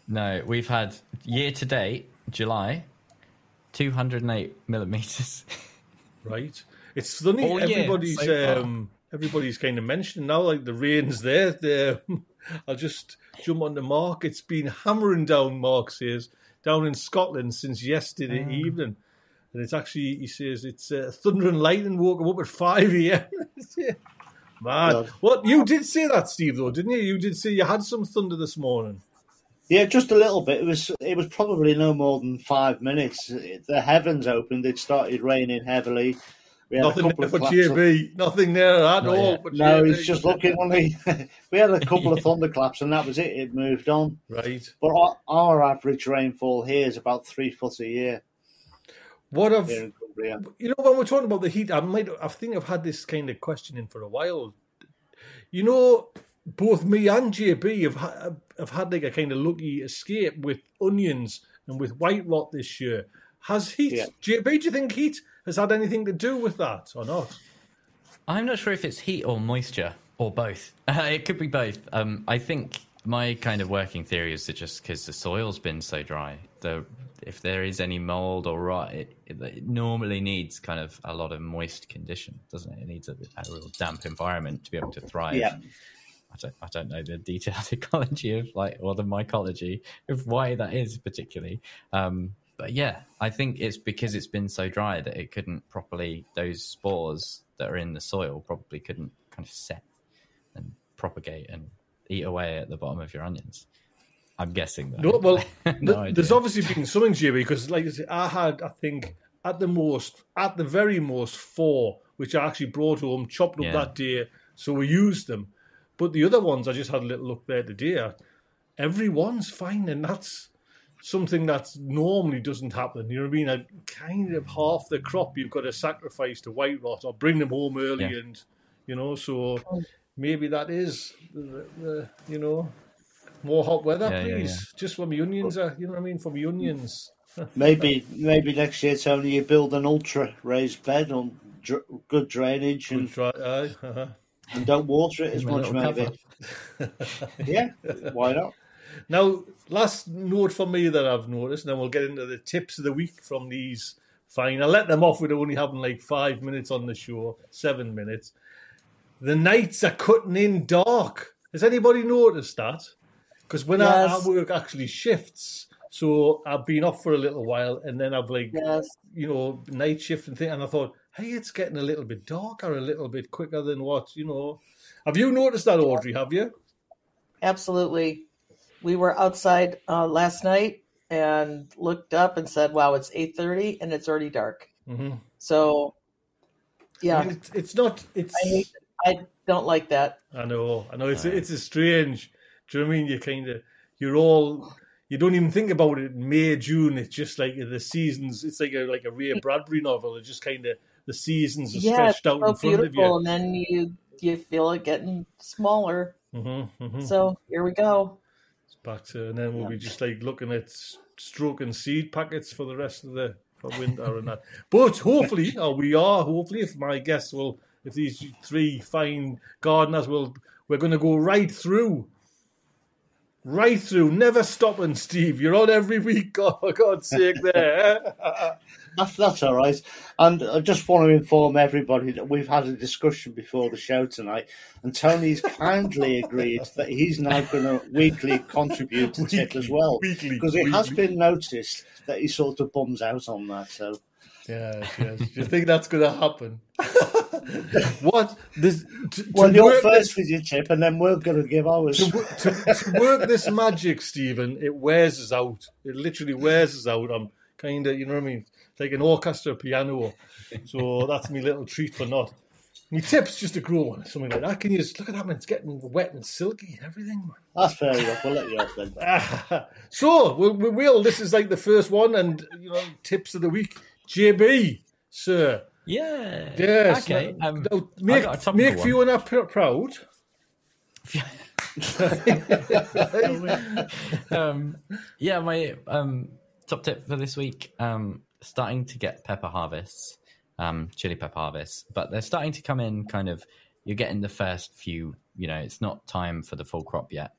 No, we've had year to date, July, 208 millimeters. Right? It's funny. All year everybody's so um, everybody's kind of mentioning now, like the rain's there. there. I'll just jump on the mark. It's been hammering down. Mark says down in Scotland since yesterday Ah. evening, and it's actually he says it's uh, thunder and lightning woke him up at five a.m. Man, God. what you did say that, Steve? Though, didn't you? You did say you had some thunder this morning. Yeah, just a little bit. It was it was probably no more than five minutes. The heavens opened. It started raining heavily. We had Nothing there for of- Nothing there at all. No, he's just looking on the. we had a couple of thunderclaps, and that was it. It moved on. Right. But our, our average rainfall here is about three foot a year What have here in Cumbria. You know, when we're talking about the heat, I might, I think I've had this kind of questioning for a while. You know, both me and JB have ha- have had like a kind of lucky escape with onions and with white rot this year. Has heat, Yeah. JB? Do you think heat has had anything to do with that or not? I'm not sure if it's heat or moisture or both. Uh, it could be both. Um, I think my kind of working theory is that just because the soil's been so dry, the if there is any mold or rot, it, it, it normally needs kind of a lot of moist condition, doesn't it? It needs a, a real damp environment to be able to thrive. Yeah. I don't, I don't know the detailed ecology of like or the mycology of why that is particularly. Um, but yeah, I think it's because it's been so dry that it couldn't properly those spores that are in the soil probably couldn't kind of set and propagate and eat away at the bottom of your onions. I'm guessing that. No, well, no th- there's obviously been something, to JB, because like I said, I had, I think, at the most, at the very most, four, which I actually brought home, chopped up Yeah. that day, so we used them. But the other ones, I just had a little look there today. Every one's fine, and that's something that normally doesn't happen. You know what I mean? I kind of half the crop you've got to sacrifice to white rot or bring them home early, Yeah. and you know, so maybe that is the, the you know more hot weather, Yeah, yeah, please. Just for me onions, are, you know what I mean? For me onions. Maybe maybe next year, Tony, you build an ultra raised bed on dr- good drainage and, Try, aye, uh-huh. And don't water it as much. Maybe, yeah. Why not? Now, last note for me that I've noticed, and then we'll get into the tips of the week from these. Fine, I'll let them off with only having like five minutes on the show, seven minutes. The nights are cutting in dark. Has anybody noticed that? Because when Yes. our, our work actually shifts, so I've been off for a little while, and then I've like Yes. you know night shift and thing, and I thought, hey, it's getting a little bit darker, a little bit quicker than what you know. Have you noticed that, Audrey? Have you? Absolutely. We were outside uh, last night and looked up and said, "Wow, it's eight thirty and it's already dark." hmm So, yeah, I mean, it's, it's not. It's. I I don't like that. I know, I know. It's it's a strange. Do you know what I mean? You kind of, you're all, you don't even think about it. in May, June, it's just like the seasons. It's like a like a Ray Bradbury novel. It's just kind of the seasons are Yeah, stretched out so in front of you. and then you you feel it getting smaller. Mm-hmm, mm-hmm. So here we go. back to, and then we'll be just like looking at stroking seed packets for the rest of the for winter and that. But hopefully, or we are hopefully, if my guests will, if these three fine gardeners will, we're going to go right through, right through, never stopping. Steve, you're on every week. God, for God's sake, there. That's that's all right. And I just want to inform everybody that we've had a discussion before the show tonight, and Tony's kindly agreed that he's now going to weekly contribute to tip as well, Weekly, because it has been noticed that he sort of bums out on that. So Yes, yes. Do you think that's going to happen? what this to, to well, you're first this, with your tip, and then we're going to give ours. to, to, to work this magic, Stephen? It wears us out. It literally wears us out. I'm kind of, you know what I mean, like an orchestra piano. So that's my little treat for not. My tip's just a grow one, something like that. Can you just look at that, man? It's getting wet and silky and everything, man. That's fair enough. We'll let you off then. so we, we will. This is like the first one, and you know, tips of the week. JB, sir. Yeah. Yes. Okay. Now, Um, now, make got a topical make. Fiona pr- proud. um, yeah, my um, top tip for this week: um, starting to get pepper harvests, um, chili pepper harvests, but they're starting to come in. Kind of, you're getting the first few. You know, it's not time for the full crop yet.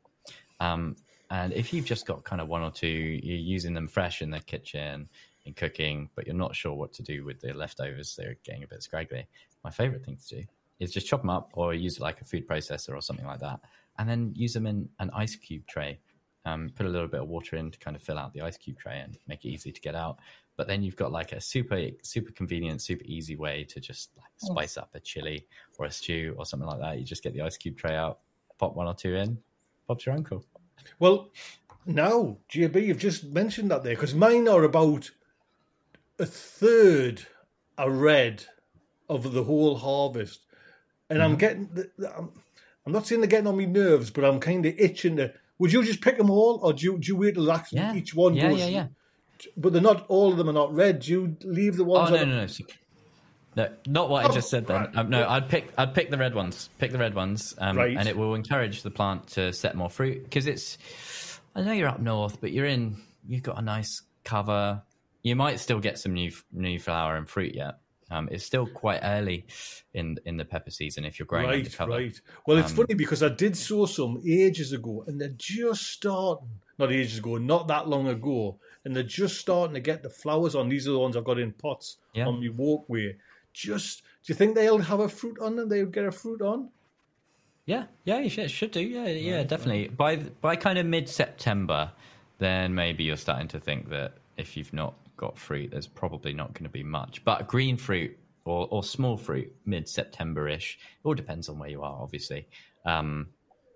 Um, and if you've just got kind of one or two, you're using them fresh in the kitchen in cooking, but you're not sure what to do with the leftovers. They're getting a bit scraggly. My favorite thing to do is just chop them up or use like a food processor or something like that, and then use them in an ice cube tray. Um, put a little bit of water in to kind of fill out the ice cube tray and make it easy to get out. But then you've got like a super, super convenient, super easy way to just like spice up a chili or a stew or something like that. You just get the ice cube tray out, pop one or two in, Bob's your uncle. Well, now, JB, you've just mentioned that there because mine are about a third a red of the whole harvest, and Mm-hmm. I'm getting. I'm, I'm not saying they're getting on my nerves, but I'm kind of itching to. Would you just pick them all, or do you, do you wait till Yeah. each one yeah, goes? yeah, yeah. But they're not all of them are not red. Do you leave the ones? Oh no, no, no. No, not what I just said then. right. Um, no, I'd pick I'd pick the red ones. Pick the red ones, um, Right. and it will encourage the plant to set more fruit because it's. I know you're up north, but you're in. You've got a nice cover. You might still get some new new flower and fruit yet. Um, it's still quite early in in the pepper season if you're growing Right, undercover. right. Well, it's Um, funny because I did sow some ages ago, and they're just starting. Not ages ago, not that long ago, and they're just starting to get the flowers on. These are the ones I've got in pots Yeah. on my walkway. Just, do you think they'll have a fruit on them? They'll get a fruit on? Yeah, yeah, you should, should do. Yeah, yeah, definitely. By by kind of mid September, then maybe you're starting to think that if you've not got fruit, there's probably not going to be much. But green fruit or, or small fruit, mid September ish, it all depends on where you are, obviously. Um,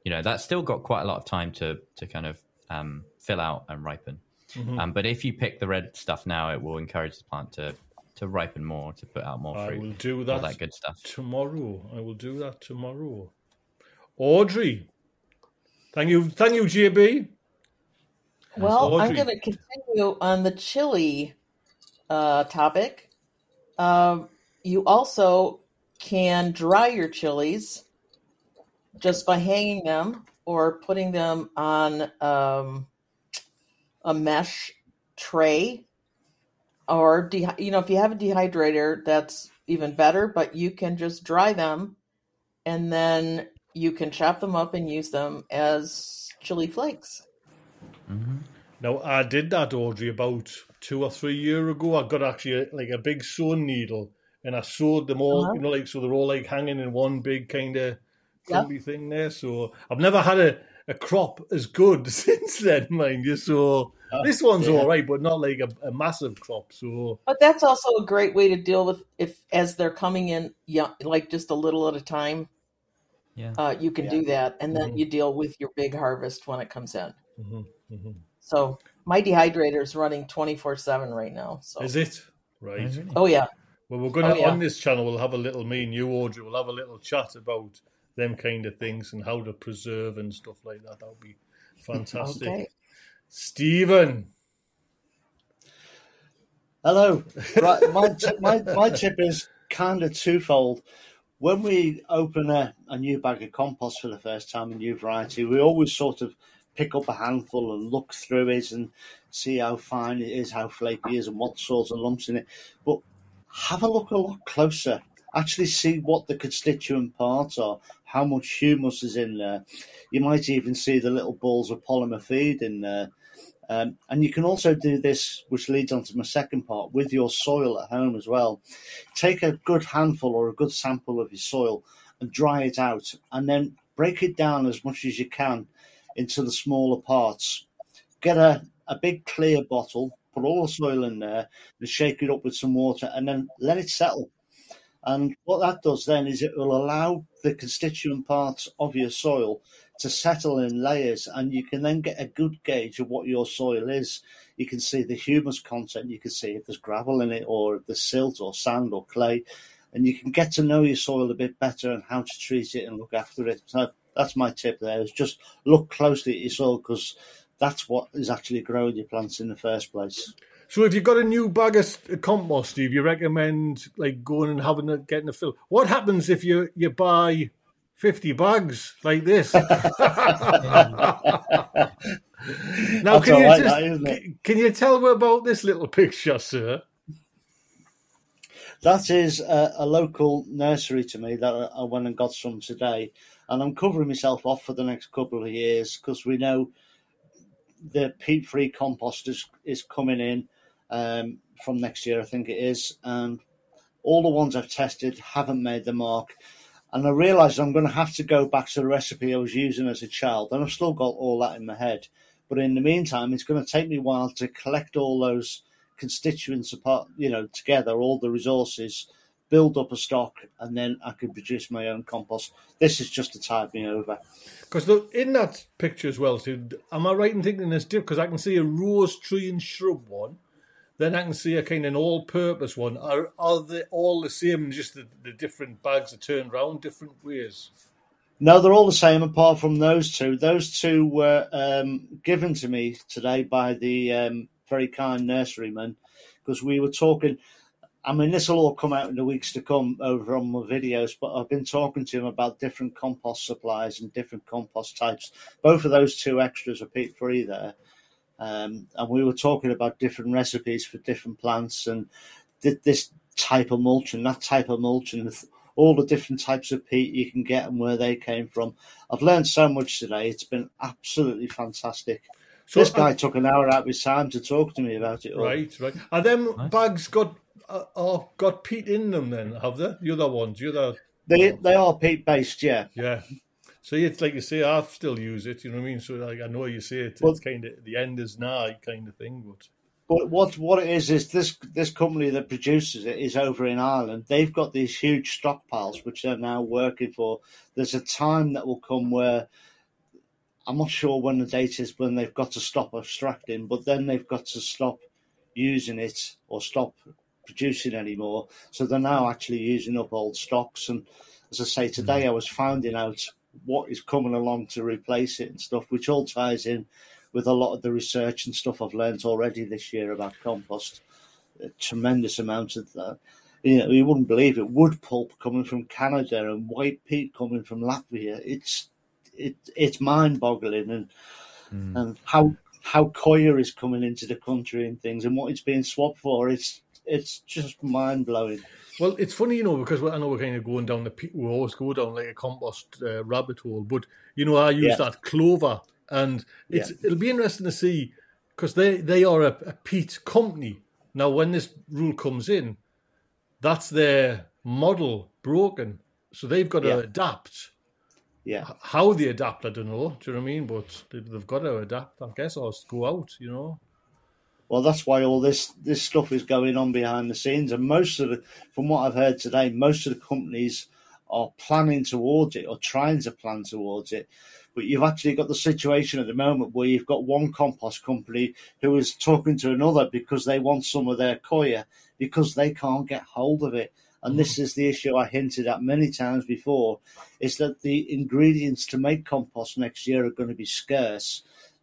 you know, that's still got quite a lot of time to to kind of um, fill out and ripen. Mm-hmm. Um, but if you pick the red stuff now, it will encourage the plant to to ripen more, to put out more fruit. I will do that. all that, that good stuff. tomorrow. I will do that tomorrow. Audrey, thank you, thank you, JB. Well, I'm going to continue on the chili uh, topic. Um, you also can dry your chilies just by hanging them or putting them on um, a mesh tray. Or, de- you know, if you have a dehydrator, that's even better, but you can just dry them and then you can chop them up and use them as chili flakes. Now I did that, Audrey, about two or three year ago. I got actually a, like a big sewing needle, and I sewed them all. Uh-huh. You know, like so they're all like hanging in one big kind of Yeah. clumpy thing there. So I've never had a, a crop as good since then, mind you. So this one's yeah. all right, but not like a, a massive crop. So But that's also a great way to deal with if as they're coming in, young, like just a little at a time. Yeah. Uh, you can Yeah. do that, and then Mhm. you deal with your big harvest when it comes in. mhm, mhm. So my dehydrator is running twenty four seven right now. So is it right? oh yeah, Well, we're going to Oh, yeah. on this channel. We'll have a little me and you, Audrey. We'll have a little chat about them kind of things and how to preserve and stuff like that. That would be fantastic. okay. Stephen, Hello. Right, my, t- my my tip is kind of twofold. when we open a, a new bag of compost for the first time, a new variety, we always sort of pick up a handful and look through it and see how fine it is, how flaky it is, and what sorts of lumps in it. But have a look a lot closer. Actually, see what the constituent parts are, how much humus is in there. You might even see the little balls of polymer feed in there. Um, and you can also do this, which leads on to my second part, with your soil at home as well. Take a good handful or a good sample of your soil and dry it out, and then break it down as much as you can into the smaller parts. Get a, a big clear bottle, put all the soil in there, and shake it up with some water, and then let it settle. And what that does then is it will allow the constituent parts of your soil to settle in layers, and you can then get a good gauge of what your soil is. You can see the humus content, you can see if there's gravel in it, or if there's silt, or sand, or clay, and you can get to know your soil a bit better and how to treat it and look after it. So that's my tip there: is just look closely at your soil because that's what is actually growing your plants in the first place. So if you've got a new bag of compost, Steve, you recommend like going and having a getting a fill. What happens if you you buy fifty bags like this? now That's can you right, just, that, isn't it? can you tell me about this little picture, sir? That is a, a local nursery to me that I I went and got some today, and I'm covering myself off for the next couple of years because we know the peat-free compost is, is coming in um, from next year, I think it is, and all the ones I've tested haven't made the mark. And I realised I'm going to have to go back to the recipe I was using as a child, and I've still got all that in my head. But in the meantime, it's going to take me a while to collect all those constituents apart, you know, together, all the resources, build up a stock, and then I can produce my own compost. This is just to tide me over. Because look, in that picture as well, Steve, am I right in thinking this? Because I can see a rose tree and shrub one, then I can see a kind of an all-purpose one. Are are they all the same? Just the, the different bags are turned around different ways. No, they're all the same apart from those two. Those two were um, given to me today by the um, very kind nurseryman because we were talking. I mean, this will all come out in the weeks to come over on my videos, but I've been talking to him about different compost supplies and different compost types. Both of those two extras are peat free there. Um, and we were talking about different recipes for different plants and th- this type of mulch and that type of mulch and th- all the different types of peat you can get and where they came from. I've learned so much today. It's been absolutely fantastic. So this guy uh, took an hour out of his time to talk to me about it all. right, right. Are them Nice. bags got uh, got peat in them? Then have they? The other ones, the other, They, they are peat based, yeah. yeah. So it's like you say, I still use it. You know what I mean? So like I know you say it, Well- it's kind of the end is nigh kind of thing, but. But what what it is is this this company that produces it is over in Ireland. They've got these huge stockpiles which they're now working for. There's a time that will come where I'm not sure when the date is when they've got to stop extracting, but then they've got to stop using it or stop producing anymore. So they're now actually using up old stocks. And as I say, today mm. I was finding out what is coming along to replace it and stuff, which all ties in with a lot of the research and stuff I've learned already this year about compost. A tremendous amount of that. You know, you wouldn't believe it. Wood pulp coming from Canada and white peat coming from Latvia. It's it it's mind boggling and hmm. and how how coir is coming into the country and things and what it's being swapped for. It's it's just mind blowing. Well, it's funny, you know, because I know we're kind of going down the we always go down like a compost uh, rabbit hole, but you know, I use Yeah. that clover, and it's it'll be interesting to see because they they are a, a peat company now. When this rule comes in, that's their model broken, so they've got to Yeah. adapt. Yeah. How they adapt, I don't know. Do you know what I mean? But they- they've got to adapt, I guess, or go out. You know. Well, that's why all this this stuff is going on behind the scenes, and most of the, from what I've heard today, most of the companies are planning towards it or trying to plan towards it. But you've actually got the situation at the moment where you've got one compost company who is talking to another because they want some of their coir because they can't get hold of it. And this mm. is the issue I hinted at many times before: is that the ingredients to make compost next year are going to be scarce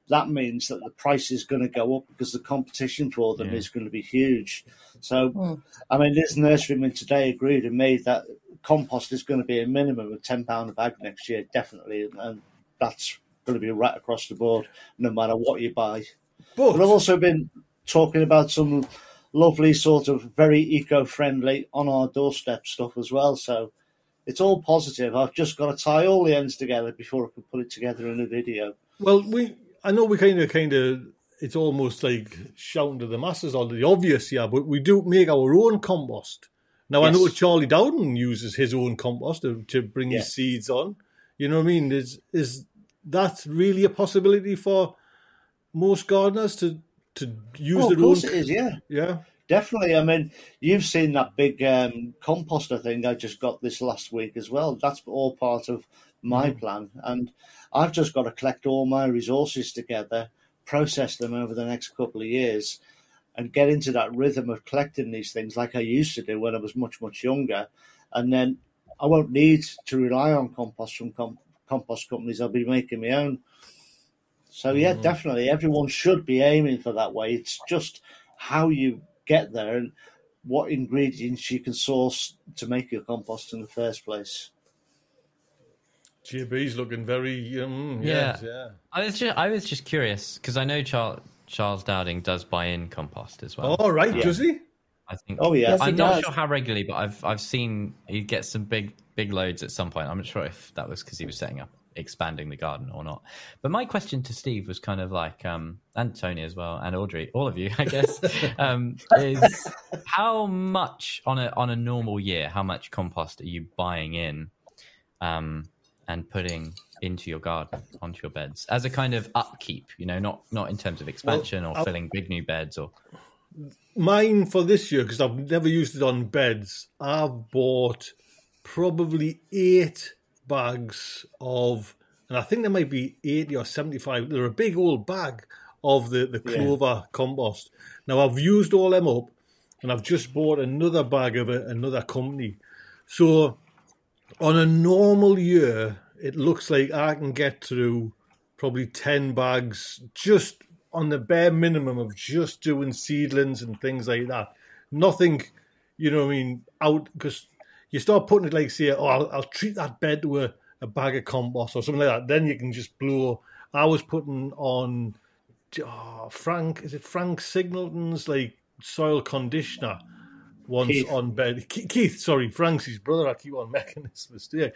that means that the price is going to go up because the competition for them Yeah. is going to be huge. So, Hmm. I mean, this nurseryman today agreed and made that compost is going to be a minimum of ten pound a bag next year, definitely, and that's going to be right across the board, no matter what you buy. But, But I've also been talking about some lovely sort of very eco-friendly on our doorstep stuff as well. So it's all positive. I've just got to tie all the ends together before I can put it together in a video. well, we I know we kind of kind of it's almost like shouting to the masses on the obvious, yeah. But we do make our own compost. Now I know Charlie Dowding uses his own compost to, to bring Yeah. his seeds on. You know what I mean? Is is that really a possibility for most gardeners to to use Oh, of their course own? it is, yeah. Yeah. Definitely. I mean, you've seen that big um, composter thing I just got this last week as well. That's all part of my mm-hmm. plan. And I've just got to collect all my resources together, process them over the next couple of years, and get into that rhythm of collecting these things like I used to do when I was much, much younger. And then I won't need to rely on compost from com- compost companies. I'll be making my own. So, yeah, mm-hmm. definitely. Everyone should be aiming for that way. It's just how you get there and what ingredients you can source to make your compost in the first place. JB's looking very um, Yeah. yes, yeah. I was just, I was just curious because I know Charles Charles Dowding does buy in compost as well. All right, Yeah. does he? I think. Oh, yeah. Yes, I'm he not does. sure how regularly, but I've I've seen he gets some big big loads at some point. I'm not sure if that was because he was setting up expanding the garden or not. But my question to Steve was kind of like, um, and Tony as well, and Audrey, all of you, I guess, um, is how much on a on a normal year, how much compost are you buying in, um, and putting into your garden onto your beds as a kind of upkeep? You know, not not in terms of expansion or I'll- filling big new beds or Mine for this year because I've never used it on beds. I've bought probably eight bags of, and I think there might be eighty or seventy-five. They're a big old bag of the the Yeah. clover compost. Now I've used all them up, and I've just bought another bag of it, another company. So on a normal year, it looks like I can get through probably 10 bags just on the bare minimum of just doing seedlings and things like that. Nothing, you know what I mean, out because you start putting it like, say, oh, I'll, I'll treat that bed to a, a bag of compost or something like that. Then you can just blow. I was putting on oh, Frank, is it Frank Singleton's like soil conditioner? Once Keith. on bed. Keith, sorry, Frank's his brother. I keep on making this mistake.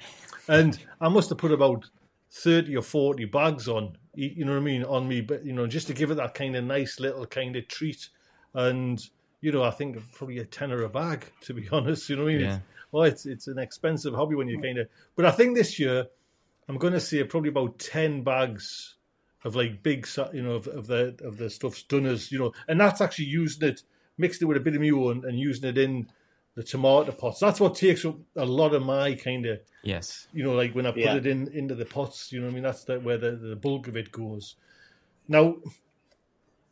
And I must have put about 30 or 40 bags on, you know what I mean, on me, but, you know, just to give it that kind of nice little kind of treat. And, you know, I think probably a tenner a bag, to be honest. You know what I mean? Yeah. It's, well, it's, it's an expensive hobby when you kind of, but I think this year I'm going to say probably about 10 bags of like big, you know, of, of the of the stuff's done as, you know, and that's actually using it, mixed it with a bit of meal and, and using it in the tomato pots. That's what takes up a lot of my kind of, yes, you know, like when I put Yeah. it in into the pots, you know what I mean? That's the, where the, the bulk of it goes. Now,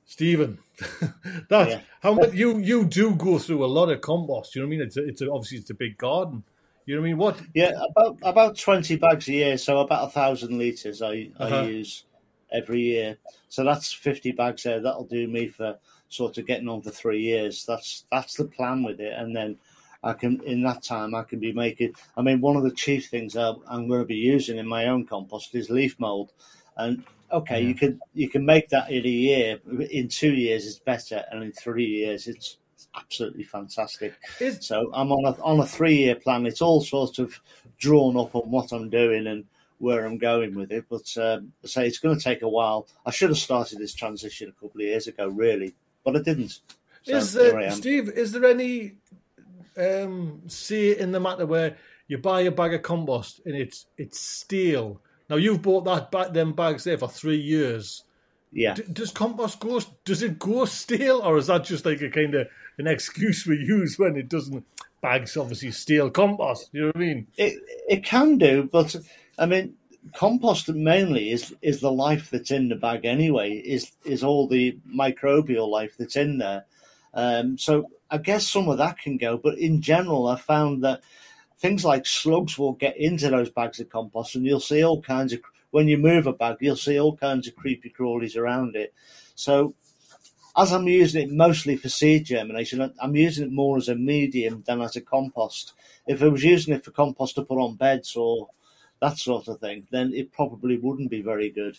Stephen, that Yeah. how much you you do go through a lot of compost. You know what I mean? It's a, it's a, obviously it's a big garden. You know what I mean? What Yeah, about about twenty bags a year, so about a thousand liters I, Uh-huh. I use every year. So that's fifty bags there. That'll do me for sort of getting on for three years. That's that's the plan with it, and then I can in that time I can be making. I mean, one of the chief things I, I'm going to be using in my own compost is leaf mold, and okay, you can you can make that in a year. In two years, it's better, and in three years, it's absolutely fantastic. is So I'm on a on a three year plan. It's all sort of drawn up on what I'm doing and where I'm going with it. But um, I say it's going to take a while. I should have started this transition a couple of years ago, really, but it didn't. So is here I uh. Steve? Is there any um, say in the matter where you buy a bag of compost and it's it's steel? Now you've bought that back them bags there for three years. Yeah. D- does compost go? Does it go steel, or is that just like a kind of an excuse we use when it doesn't? Bags obviously stale compost. You know what I mean? It it can do, but I mean, compost mainly is is the life that's in the bag anyway. Is is all the microbial life that's in there. Um, so I guess some of that can go, but in general, I found that things like slugs will get into those bags of compost, and you'll see all kinds of when you move a bag, you'll see all kinds of creepy crawlies around it. So as I'm using it mostly for seed germination, I'm using it more as a medium than as a compost. If I was using it for compost to put on beds or that sort of thing, then it probably wouldn't be very good.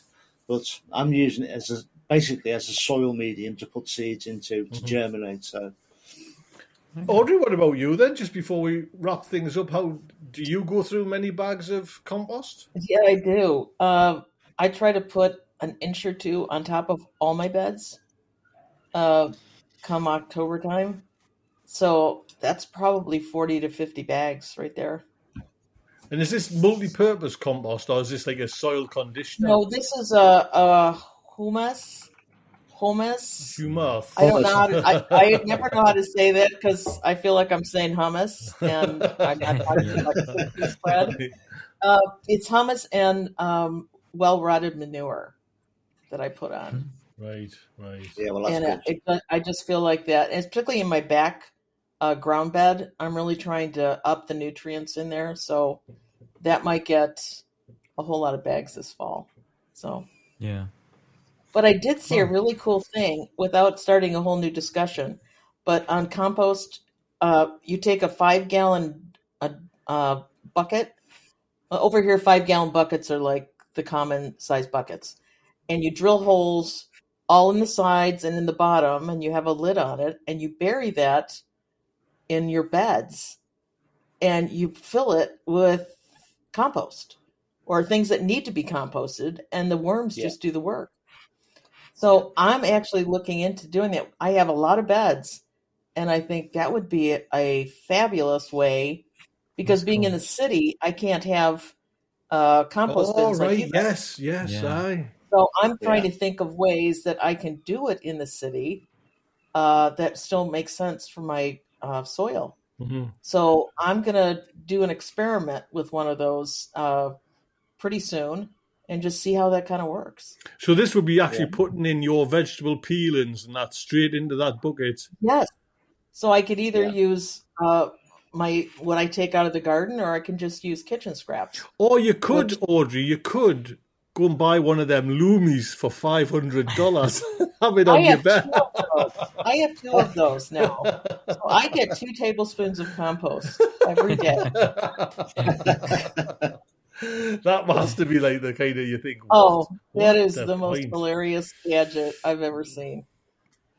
But I'm using it as a, basically as a soil medium to put seeds into to germinate. So Audrey, what about you then? Just before we wrap things up, how do you go through many bags of compost? Yeah, I do. Um, I try to put an inch or two on top of all my beds uh, come October time. So that's probably 40 to 50 bags right there. And is this multi-purpose compost or is this like a soil conditioner? No, this is a, a humus. Humus. Humus. I don't know how to, I, I never know how to say that because I feel like I'm saying hummus and I'm not talking about cookie spread. Uh, it's hummus and um, well rotted manure that I put on. Right, right. yeah, well that's and good. it, it, I just feel like that, and particularly in my back uh, ground bed, I'm really trying to up the nutrients in there. So that might get a whole lot of bags this fall. So, Yeah. but I did see a really cool thing without starting a whole new discussion. But on compost, uh, you take a five gallon uh, uh, bucket. Over here, five gallon buckets are like the common size buckets, and you drill holes all in the sides and in the bottom, and you have a lid on it, and you bury that in your beds, and you fill it with compost or things that need to be composted, and the worms Yeah. just do the work. So I'm actually looking into doing that. I have a lot of beds, and I think that would be a, a fabulous way because That's being in the city, I can't have uh, compost Oh, bins right. like yes, yes, Yeah. aye. So I'm trying Yeah. to think of ways that I can do it in the city uh, that still makes sense for my uh, soil. Hmm So I'm gonna do an experiment with one of those uh, pretty soon and just see how that kind of works. So this would be actually Yeah. putting in your vegetable peelings and that straight into that bucket. Yes. So I could either Yeah. use uh, my what I take out of the garden, or I can just use kitchen scraps. Or you could, Which- Audrey, you could go and buy one of them Lomis for five hundred dollars. Have it I on your have bed. two of those. I have two of those now. So I get two tablespoons of compost every day. that must to be like the kind of you think. Oh, what that is the the most point? hilarious gadget I've ever seen.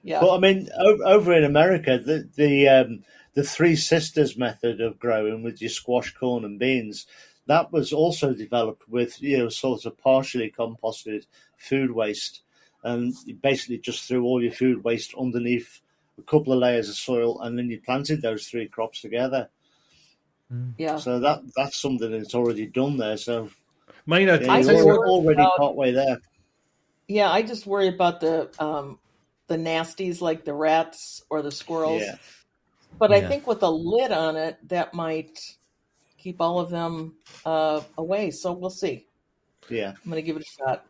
Yeah. But I mean, over in America, the the um, the Three Sisters method of growing with your squash, corn, and beans that was also developed with you know sort of partially composted food waste, and you basically just threw all your food waste underneath a couple of layers of soil, and then you planted those three crops together. yeah. So that that's something that's already done there. So Mine, I, yeah, I you're just already, worry already about- partway there. Yeah, I just worry about the um the nasties like the rats or the squirrels. Yeah. But I think with a lid on it, that might keep all of them uh, away. So we'll see. Yeah. I'm going to give it a shot.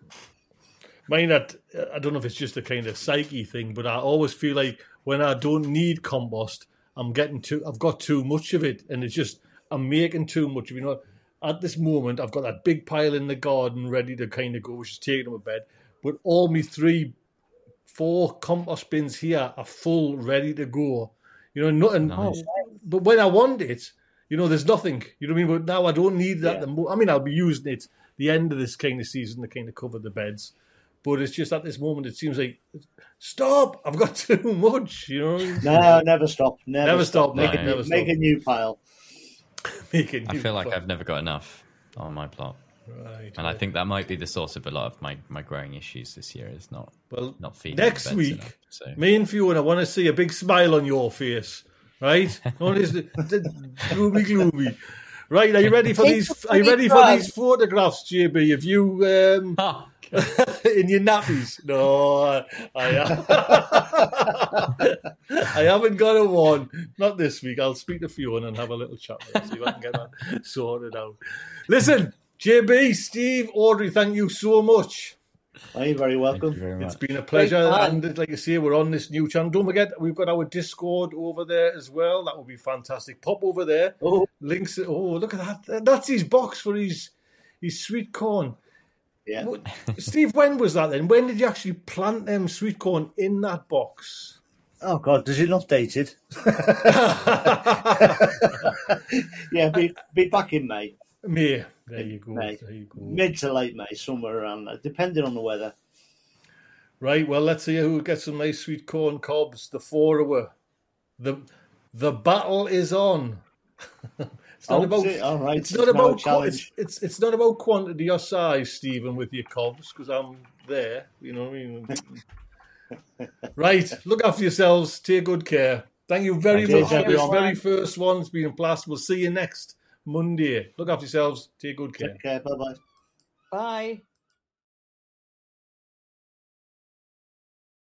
mine, that I don't know if it's just a kind of psyche thing, but I always feel like when I don't need compost, I'm getting too. I've got too much of it, and it's just I'm making too much. You know, at this moment, I've got that big pile in the garden ready to kind of go, which is taking them a bed. But all me three, four compost bins here are full, ready to go. You know, nothing. Nice. But when I want it, you know, there's nothing. You know what I mean? But now I don't need that. Yeah. The mo- I mean, I'll be using it the end of this kind of season to kind of cover the beds. But it's just at this moment, it seems like, stop! I've got too much. You know, No, never stop. Never, Never stop, Make, no, a, never make stop. a new pile. making. I you feel like fun. I've never got enough on my plot. Right, And I think that might be the source of a lot of my, my growing issues this year is not well, not feeding next week, enough, so me and Fiona want to see a big smile on your face, right? Not this the gloomy, gloomy. Right, are you ready for these? Are you ready for these photographs, JB? Have you um, Ah, in your nappies? No, I, I haven't got a one. Not this week. I'll speak to Fiona and have a little chat with her, see if I can get that sorted out. Listen, JB, Steve, Audrey, thank you so much. Are you very welcome? you very It's much. been a pleasure. fun. And like I say, we're on this new channel. Don't forget, we've got our Discord over there as well. That would be fantastic. Pop over there. Oh, Links. Oh, look at that. That's his box for his his sweet corn. Yeah. What- Steve, when was that then? When did you actually plant them sweet corn in that box? Oh God, does it not dated? yeah, be be back in May, May. There you go. May. There you go. mid to late May, somewhere around there, depending on the weather. Right. Well, let's see who gets some nice sweet corn cobs. The four of us. The the battle is on. it's not Oh, about. it? All right, It's it's not about. Challenge. it's, it's it's not about quantity or size, Stephen, with your cobs, because I'm there. You know what I mean. right. Look after yourselves. Take good care. Thank you very Thank much for this everyone. very first one. It's been a blast. We'll see you next Monday. Look after yourselves. Take good care. Take care. Bye bye. Bye.